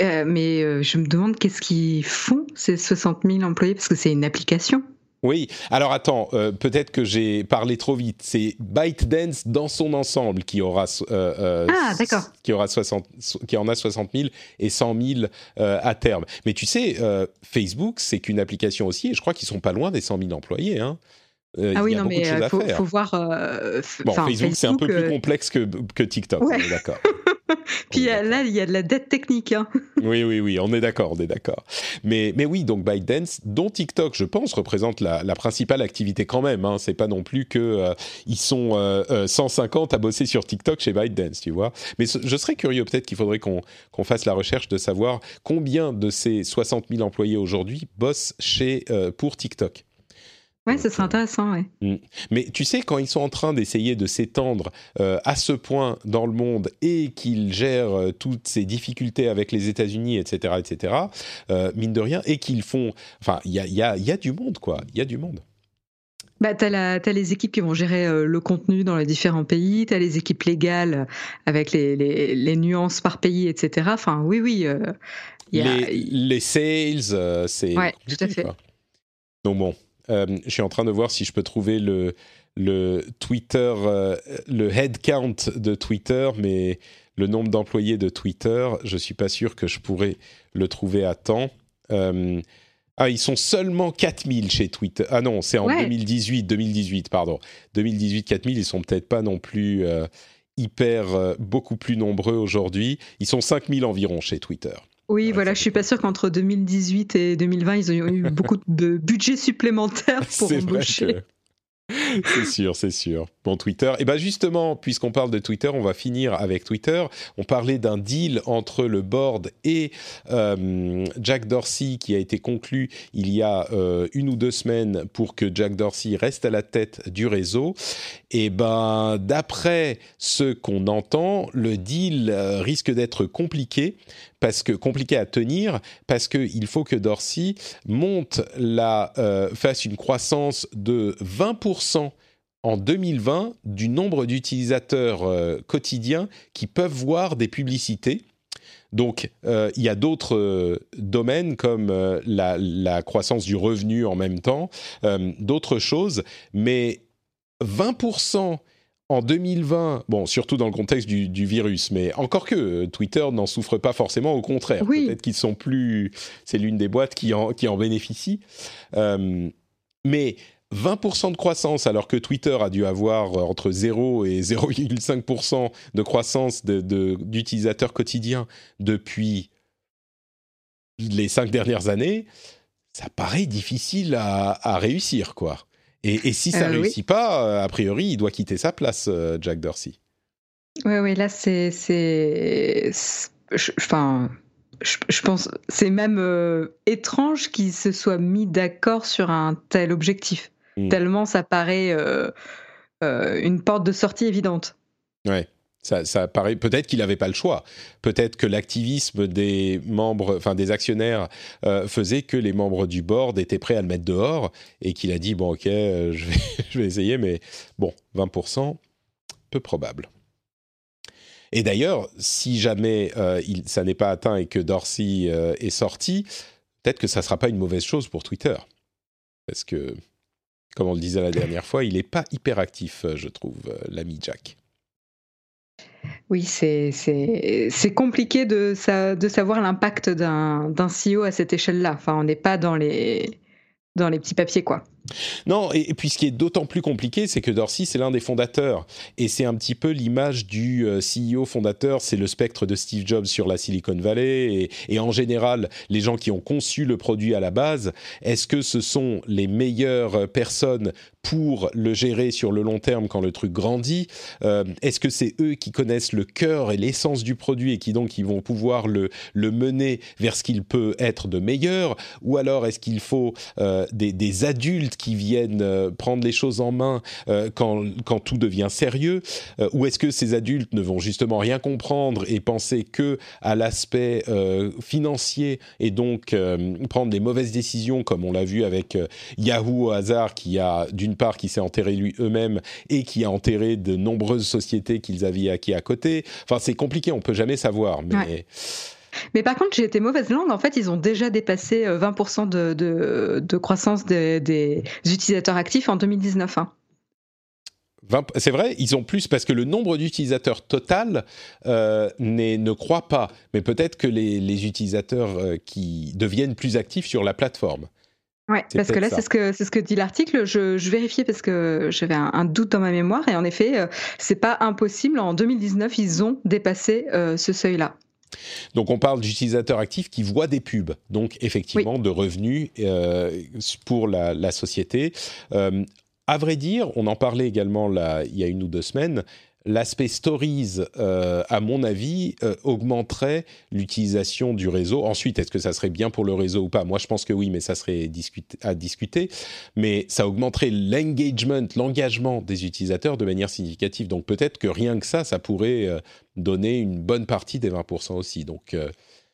Euh, Mais euh, je me demande qu'est-ce qu'ils font, ces 60 000 employés, parce que c'est une application. Oui. Alors attends, euh, peut-être que j'ai parlé trop vite. C'est ByteDance dans son ensemble qui aura euh, euh, Ah, qui aura 60, qui en a 60 000 et 100 000 euh, à terme. Mais tu sais, euh, Facebook, c'est qu'une application aussi, et je crois qu'ils sont pas loin des 100 000 employés. Hein. Euh, ah oui, il non, mais à faut, faut voir. euh, Bon, enfin, Facebook, c'est un peu plus complexe que, que TikTok, Ouais. on est d'accord. Puis euh, là, il y a de la dette technique. Hein. Oui, oui, oui, on est d'accord, on est d'accord. Mais, mais oui, donc ByteDance, dont TikTok, je pense, représente la, la principale activité quand même. Hein. C'est pas non plus que euh, ils sont euh, euh, 150 à bosser sur TikTok chez ByteDance, tu vois. Mais ce- je serais curieux, peut-être qu'il faudrait qu'on fasse la recherche de savoir combien de ces 60 000 employés aujourd'hui bossent chez euh, pour TikTok. Ouais, ce serait intéressant, ouais. Mm. Mais tu sais, quand ils sont en train d'essayer de s'étendre euh, à ce point dans le monde et qu'ils gèrent euh, toutes ces difficultés avec les États-Unis, etc., etc., euh, mine de rien, et qu'ils font. Enfin, il y a, y, a, y a, du monde, quoi. Il y a du monde. Bah, tu as, as, les équipes qui vont gérer le contenu dans les différents pays, tu as les équipes légales avec les, les, les, nuances par pays, etc. Enfin, oui, oui. Y a... les, les, sales, c'est. Ouais, tout à fait. Quoi. Donc bon, euh, je suis en train de voir si je peux trouver le, le Twitter, euh, le head count de Twitter, mais le nombre d'employés de Twitter, je suis pas sûr que je pourrais le trouver à temps. Euh, ah, ils sont seulement 4000 chez Twitter. Ah non, c'est en Ouais. 2018, 2018, pardon. 2018, 4000, ils sont peut-être pas non plus euh, hyper, euh, beaucoup plus nombreux aujourd'hui. Ils sont 5000 environ chez Twitter. Oui, Ouais, voilà, je suis pas sûre qu'entre 2018 et 2020, ils ont eu beaucoup de budget supplémentaire pour embaucher. c'est sûr, c'est sûr. Bon, Twitter. Et bien justement, puisqu'on parle de Twitter, on va finir avec Twitter. On parlait d'un deal entre le board et euh, Jack Dorsey qui a été conclu il y a euh, une ou deux semaines pour que Jack Dorsey reste à la tête du réseau. Et ben, d'après ce qu'on entend, le deal euh, risque d'être compliqué parce que compliqué à tenir parce que il faut que Dorsey monte la euh, fasse une croissance de 20% en 2020 du nombre d'utilisateurs euh, quotidiens qui peuvent voir des publicités. Donc, euh, il y a d'autres domaines comme la, croissance du revenu en même temps, d'autres choses, mais 20% en 2020, bon, surtout dans le contexte du, du virus, mais encore que euh, Twitter n'en souffre pas forcément, au contraire. Oui. Peut-être qu'ils sont plus. C'est l'une des boîtes qui en, qui en bénéficie. Euh, mais 20% de croissance, alors que Twitter a dû avoir euh, entre 0 et 0,5% de croissance de- de- d'utilisateurs quotidiens depuis les cinq dernières années, ça paraît difficile à, à réussir, quoi. Et, et si ça Euh, oui. réussit pas, euh, a priori, il doit quitter sa place, euh, Jack Dorsey. Oui, oui, là, c'est. Enfin. Je, je pense c'est même euh, étrange qu'ils se soient mis d'accord sur un tel objectif. Mm. Tellement ça paraît euh, euh, une porte de sortie évidente. Ouais. Ça, ça paraît peut-être qu'il n'avait pas le choix. Peut-être que l'activisme des membres, des actionnaires, euh, faisait que les membres du board étaient prêts à le mettre dehors et qu'il a dit bon ok, euh, je, vais, essayer, mais bon, 20%, peu probable. Et d'ailleurs, si jamais euh, ça n'est pas atteint et que Dorsey est sorti, peut-être que ça ne sera pas une mauvaise chose pour Twitter, parce que, comme on le disait la dernière fois, il n'est pas hyper actif, je trouve, l'ami Jack. Oui, c'est compliqué de, sa- de savoir l'impact d'un d'un CEO à cette échelle-là. Enfin, on n'est pas dans les dans les petits papiers, quoi. Non, et, puis ce qui est d'autant plus compliqué, c'est que Dorsey, c'est l'un des fondateurs. Et c'est un petit peu l'image du euh, CEO fondateur, c'est le spectre de Steve Jobs sur la Silicon Valley. Et, en général, les gens qui ont conçu le produit à la base, est-ce que ce sont les meilleures personnes pour le gérer sur le long terme quand le truc grandit? Euh, Est-ce que c'est eux qui connaissent le cœur et l'essence du produit et qui donc ils vont pouvoir le, mener vers ce qu'il peut être de meilleur? Ou alors est-ce qu'il faut euh, des adultes qui viennent euh, prendre les choses en main euh, quand, quand tout devient sérieux Euh, Ou est-ce que ces adultes ne vont justement rien comprendre et penser que à l'aspect euh, financier et donc euh, prendre des mauvaises décisions comme on l'a vu avec Yahoo au hasard qui a d'une part qui s'est enterré lui eux-mêmes et qui a enterré de nombreuses sociétés qu'ils avaient acquis à côté. Enfin c'est compliqué, on peut jamais savoir mais Ouais. Mais par contre, j'ai été mauvaise langue. En fait, ils ont déjà dépassé euh, 20% de, de, de croissance des, des utilisateurs actifs en 2019. hein. 20 c'est vrai, ils ont plus parce que le nombre d'utilisateurs total euh, ne croît pas, mais peut-être que les, les utilisateurs euh, qui deviennent plus actifs sur la plateforme. C'est parce que là, c'est ce que ce que dit l'article. Je, je vérifiais parce que j'avais un, un doute dans ma mémoire et en effet, euh, c'est pas impossible. En 2019, ils ont dépassé euh, ce seuil-là. Donc on parle d'utilisateurs actifs qui voient des pubs, donc effectivement de revenus euh, pour la, la société. Euh, à vrai dire, on en parlait également là, il y a une ou deux semaines, l'aspect stories, euh, à mon avis, euh, augmenterait l'utilisation du réseau. Ensuite, est-ce que ça serait bien pour le réseau ou pas? Moi, je pense que oui, mais ça serait à discuter. Mais ça augmenterait l'engagement, l'engagement des utilisateurs de manière significative. Donc peut-être que rien que ça, ça pourrait euh, donner une bonne partie des 20% aussi. Donc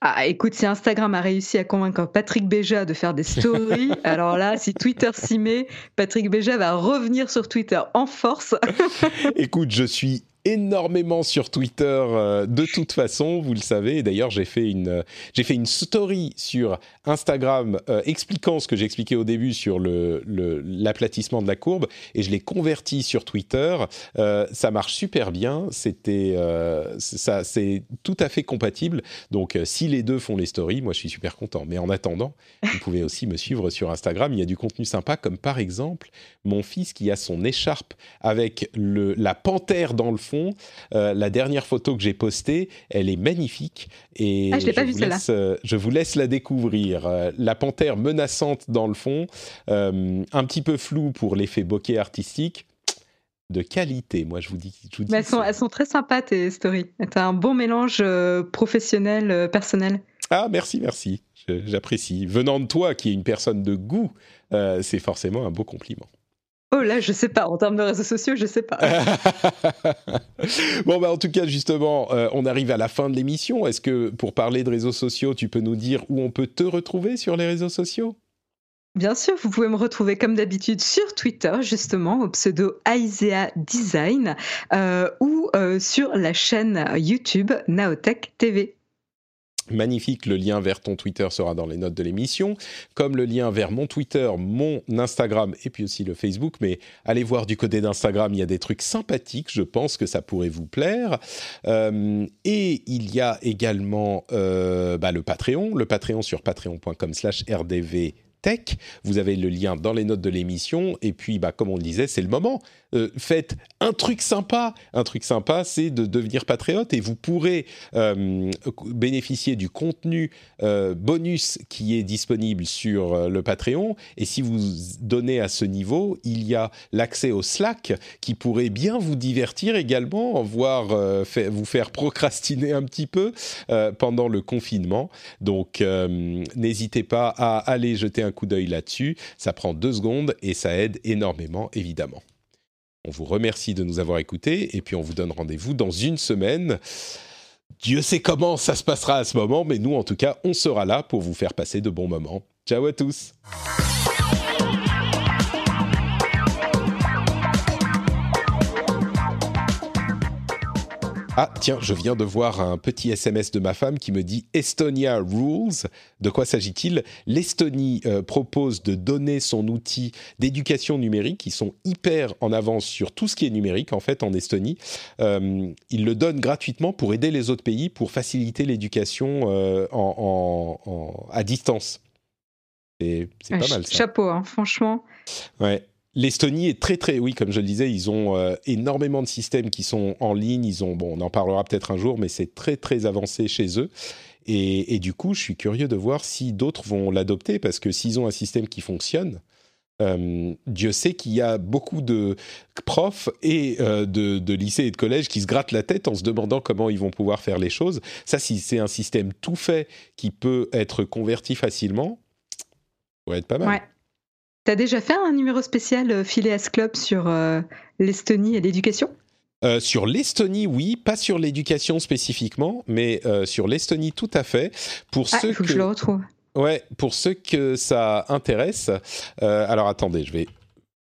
ah, écoute, si Instagram a réussi à convaincre Patrick Béja de faire des stories, alors là, si Twitter s'y met, Patrick Béja va revenir sur Twitter en force. écoute, je suis énormément sur Twitter euh, de toute façon, vous le savez. D'ailleurs, j'ai fait une j'ai fait une story sur Instagram euh, expliquant ce que j'expliquais au début sur le l'aplatissement de la courbe et je l'ai converti sur Twitter. Euh, ça marche super bien. C'était ça c'est tout à fait compatible. Donc si les deux font les stories, moi je suis super content. Mais en attendant, vous pouvez aussi me suivre sur Instagram. Il y a du contenu sympa comme par exemple mon fils qui a son écharpe avec le la panthère dans le fond euh, la dernière photo que j'ai postée, elle est magnifique et ah, je, vous laisse, euh, je, vous laisse, la découvrir. Euh, la panthère menaçante dans le fond, un petit peu flou pour l'effet bokeh artistique de qualité. Moi, je vous dis. Je vous dis elles, sont, elles, sont, très sympas, tes stories. Tu as un bon mélange professionnel, personnel. Ah, merci, merci. J'apprécie. Venant de toi, qui est une personne de goût, c'est forcément un beau compliment. Oh là, je sais pas. En termes de réseaux sociaux, je sais pas. bon, bah, en tout cas, justement, euh, on arrive à la fin de l'émission. Est-ce que pour parler de réseaux sociaux, tu peux nous dire où on peut te retrouver sur les réseaux sociaux? Bien sûr, vous pouvez me retrouver comme d'habitude sur Twitter, justement, au pseudo Aisea Design, euh, ou euh, sur la chaîne YouTube Naotech TV magnifique. Le lien vers ton Twitter sera dans les notes de l'émission, comme le lien vers mon Twitter, mon Instagram et puis aussi le Facebook. Mais allez voir du côté d'Instagram, il y a des trucs sympathiques. Je pense que ça pourrait vous plaire. Euh, et il y a également euh, bah, le Patreon, le Patreon sur patreon.com/rdv tech. Vous avez le lien dans les notes de l'émission. Et puis, bah, comme on le disait, c'est le moment. Euh, faites un truc sympa. Un truc sympa, c'est de devenir patriote et vous pourrez euh, bénéficier du contenu euh, bonus qui est disponible sur le Patreon. Et si vous donnez à ce niveau, il y a l'accès au Slack qui pourrait bien vous divertir également, voire vous faire procrastiner un petit peu pendant le confinement. Donc, n'hésitez pas à aller jeter un coup d'œil là-dessus. Ça prend deux secondes et ça aide énormément, évidemment. On vous remercie de nous avoir écoutés et puis on vous donne rendez-vous dans une semaine. Dieu sait comment ça se passera à ce moment, mais nous, en tout cas, on sera là pour vous faire passer de bons moments. Ciao à tous Ah, tiens, je viens de voir un petit SMS de ma femme qui me dit Estonia Rules. De quoi s'agit-il? L'Estonie euh, propose de donner son outil d'éducation numérique. Ils sont hyper en avance sur tout ce qui est numérique, en fait, en Estonie. Euh, ils le donnent gratuitement pour aider les autres pays, pour faciliter l'éducation euh, à distance. C'est pas mal ça. Chapeau, hein, franchement. Ouais. L'Estonie est très très, oui, comme je le disais, ils ont euh, énormément de systèmes qui sont en ligne. Ils ont, bon, on en parlera peut-être un jour, mais c'est très très avancé chez eux. Et, du coup, je suis curieux de voir si d'autres vont l'adopter, parce que s'ils ont un système qui fonctionne, euh, Dieu sait qu'il y a beaucoup de profs et euh, de, de, lycées et de collèges qui se grattent la tête en se demandant comment ils vont pouvoir faire les choses. Ça, si c'est un système tout fait qui peut être converti facilement, ça va être pas mal. Ouais. Tu as déjà fait un numéro spécial euh, Phileas Club sur euh, l'Estonie et l'éducation? Euh, sur l'Estonie, oui, pas sur l'éducation spécifiquement, mais sur l'Estonie, tout à fait. Pour ah, ceux il faut que... je le retrouve. Ouais, pour ceux que ça intéresse. alors attendez, je vais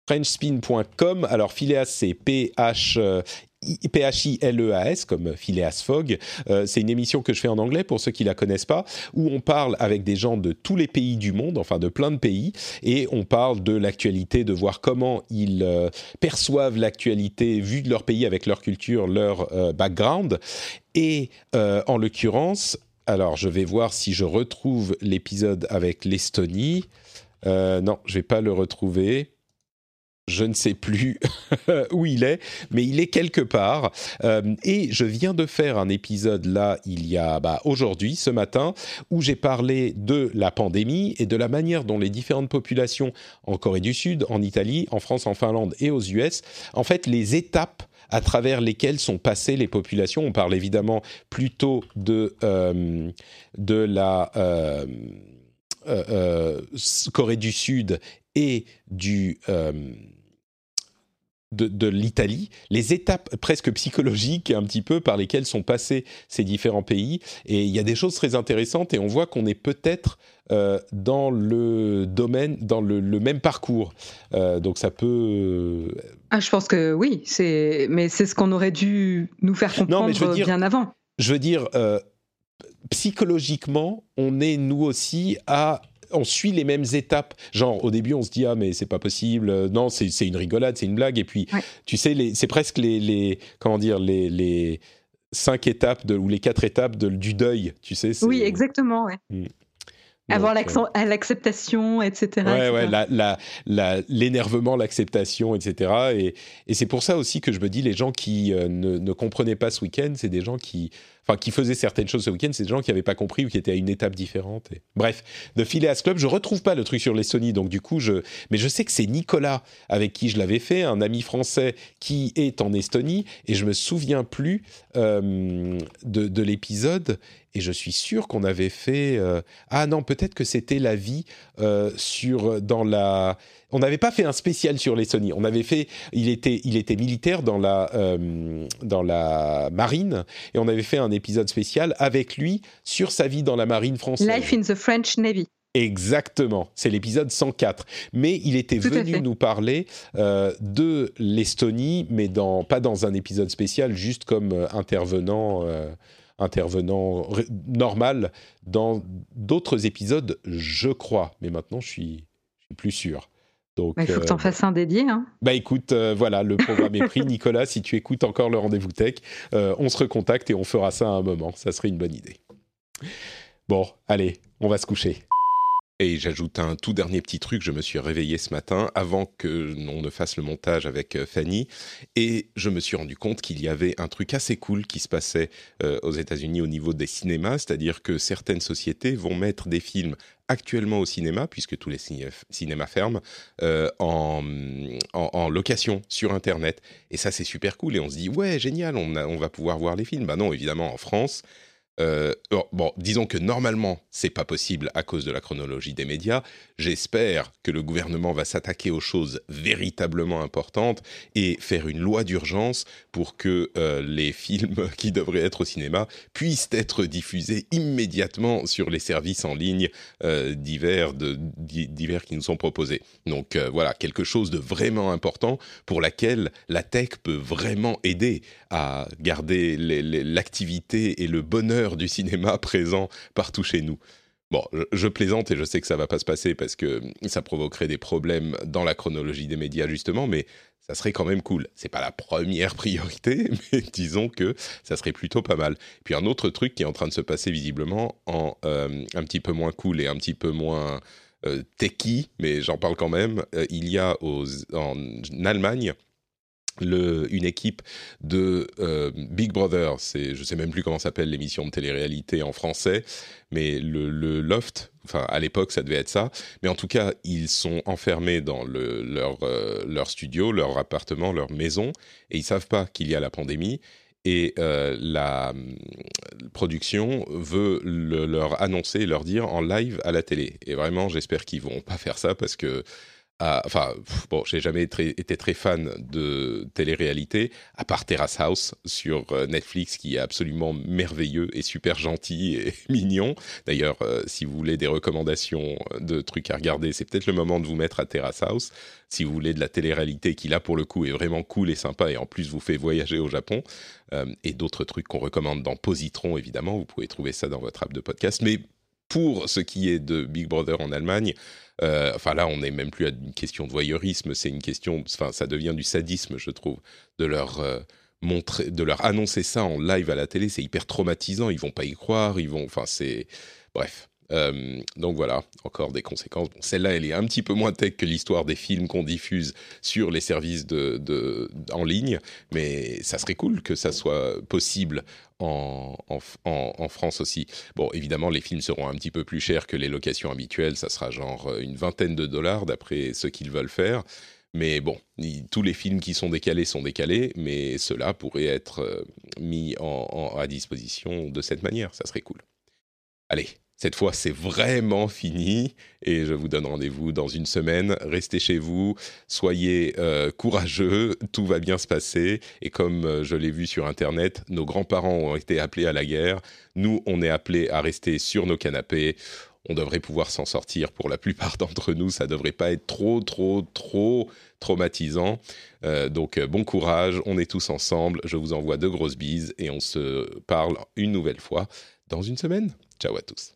frenchspin.com. Alors Phileas, c'est P-H P-H-I-L-E-A-S, comme Phileas Fogg. Euh, c'est une émission que je fais en anglais pour ceux qui la connaissent pas, où on parle avec des gens de tous les pays du monde, enfin de plein de pays, et on parle de l'actualité, de voir comment ils euh, perçoivent l'actualité vue de leur pays avec leur culture, leur euh, background. Et en l'occurrence, alors je vais voir si je retrouve l'épisode avec l'Estonie. non, je vais pas le retrouver. Je ne sais plus où il est, mais il est quelque part. Euh, et je viens de faire un épisode là, il y a bah, aujourd'hui, ce matin, où j'ai parlé de la pandémie et de la manière dont les différentes populations en Corée du Sud, en Italie, en France, en Finlande et aux US, en fait, les étapes à travers lesquelles sont passées les populations. On parle évidemment plutôt de, euh, de la... Euh, Corée du Sud et du de, l'Italie, les étapes presque psychologiques un petit peu par lesquelles sont passés ces différents pays. Et il y a des choses très intéressantes et on voit qu'on est peut-être euh, dans le domaine, dans le, même parcours. Euh, donc ça peut. Euh, ah, je pense que oui, c'est mais c'est ce qu'on aurait dû nous faire comprendre bien avant. Je veux dire, psychologiquement, on est nous aussi à on suit les mêmes étapes. Genre, au début, on se dit, ah, mais c'est pas possible. Non, c'est une rigolade, c'est une blague. Et puis, tu sais, c'est presque les, comment dire, les, cinq étapes ou les quatre étapes du deuil, tu sais. Oui, exactement, ouais. Mm. Avoir euh, l'acceptation, etc. Ouais, ouais, l'énervement, l'acceptation, etc. Et, et c'est pour ça aussi que je me dis, les gens qui euh, ne, ne, comprenaient pas ce week-end, c'est des gens qui enfin qui faisaient certaines choses ce week-end, c'est des gens qui n'avaient pas compris ou qui étaient à une étape différente. Bref, de Phileas Club, je retrouve pas le truc sur les Sony, donc du coup, je, mais je sais que c'est Nicolas avec qui je l'avais fait, un ami français qui est en Estonie, et je me souviens plus euh, de, l'épisode. Et je suis sûr qu'on avait fait. Euh, ah non, peut-être que c'était la vie euh, sur dans la on n'avait pas fait un spécial sur les Sony. On avait fait, il était, il était militaire dans la, euh, dans la marine, et on avait fait un épisode spécial avec lui sur sa vie dans la marine française. Life in the French Navy. Exactement, c'est l'épisode 104. Mais il était venu nous parler euh, de l'Estonie, mais dans, pas dans un épisode spécial, juste comme euh, intervenant, intervenant normal dans d'autres épisodes, je crois. Mais maintenant, je suis, je suis plus sûr. Donc, bah, il faut que tu en euh, fasses un dédié. Hein. Bah écoute, euh, voilà, le programme est pris. Nicolas, si tu écoutes encore le rendez-vous tech, euh, on se recontacte et on fera ça à un moment. Ça serait une bonne idée. Bon, allez, on va se coucher. Et j'ajoute un tout dernier petit truc, je me suis réveillé ce matin avant que l'on ne fasse le montage avec Fanny et je me suis rendu compte qu'il y avait un truc assez cool qui se passait aux États-Unis au niveau des cinémas, c'est-à-dire que certaines sociétés vont mettre des films actuellement au cinéma, puisque tous les cinémas ferment, euh, en, en, location sur Internet. Et ça, c'est super cool. Et on se dit, ouais, génial, on, on va pouvoir voir les films. Bah non, évidemment, en France, euh, bon, disons que normalement, c'est pas possible à cause de la chronologie des médias. J'espère que le gouvernement va s'attaquer aux choses véritablement importantes et faire une loi d'urgence pour que euh, les films qui devraient être au cinéma puissent être diffusés immédiatement sur les services en ligne euh, divers qui nous sont proposés. Donc voilà, quelque chose de vraiment important pour laquelle la tech peut vraiment aider à garder l'activité et le bonheur du cinéma présent partout chez nous. Bon, je plaisante et je sais que ça va pas se passer parce que ça provoquerait des problèmes dans la chronologie des médias justement, mais ça serait quand même cool. C'est pas la première priorité, mais disons que ça serait plutôt pas mal. Puis un autre truc qui est en train de se passer visiblement en euh, un petit peu moins cool et un petit peu moins euh, techy, mais j'en parle quand même. Euh, il y a en Allemagne une équipe de euh, Big Brother, je sais même plus comment s'appelle l'émission de télé-réalité en français, mais le, Loft, enfin à l'époque ça devait être ça, mais en tout cas ils sont enfermés dans euh, leur studio, leur appartement, leur maison, et ils savent pas qu'il y a la pandémie, et euh, la production veut le, leur annoncer, leur dire en live à la télé. Et vraiment j'espère qu'ils vont pas faire ça parce que enfin, bon, j'ai jamais été très fan de télé-réalité, à part Terrace House sur euh, Netflix, qui est absolument merveilleux et super gentil et mignon. D'ailleurs, euh, si vous voulez des recommandations de trucs à regarder, c'est peut-être le moment de vous mettre à Terrace House. Si vous voulez de la télé-réalité qui, là, pour le coup, est vraiment cool et sympa, et en plus vous fait voyager au Japon, euh, et d'autres trucs qu'on recommande dans Positron, évidemment, vous pouvez trouver ça dans votre app de podcast. Mais pour ce qui est de Big Brother en Allemagne, euh, enfin là, on n'est même plus à une question de voyeurisme, c'est une question, enfin ça devient du sadisme, je trouve, de leur euh, montrer, de leur annoncer ça en live à la télé, c'est hyper traumatisant. Ils vont pas y croire, ils vont, enfin c'est, bref. Euh, donc voilà, encore des conséquences. Celle-là, elle est un petit peu moins tech que l'histoire des films qu'on diffuse sur les services en ligne, mais ça serait cool que ça soit possible en, France aussi. Bon, évidemment, les films seront un petit peu plus chers que les locations habituelles, ça sera genre une vingtaine de dollars d'après ce qu'ils veulent faire. Mais bon, tous les films qui sont décalés sont décalés, mais cela pourrait être euh, mis à disposition de cette manière. Ça serait cool. Allez, cette fois, c'est vraiment fini et je vous donne rendez-vous dans une semaine. Restez chez vous, soyez euh, courageux, tout va bien se passer. Et comme euh, je l'ai vu sur Internet, nos grands-parents ont été appelés à la guerre. Nous, on est appelés à rester sur nos canapés. On devrait pouvoir s'en sortir pour la plupart d'entre nous. Ça devrait pas être trop, trop, trop traumatisant. Euh, donc bon courage, on est tous ensemble. Je vous envoie de grosses bises et on se parle une nouvelle fois dans une semaine. Ciao à tous.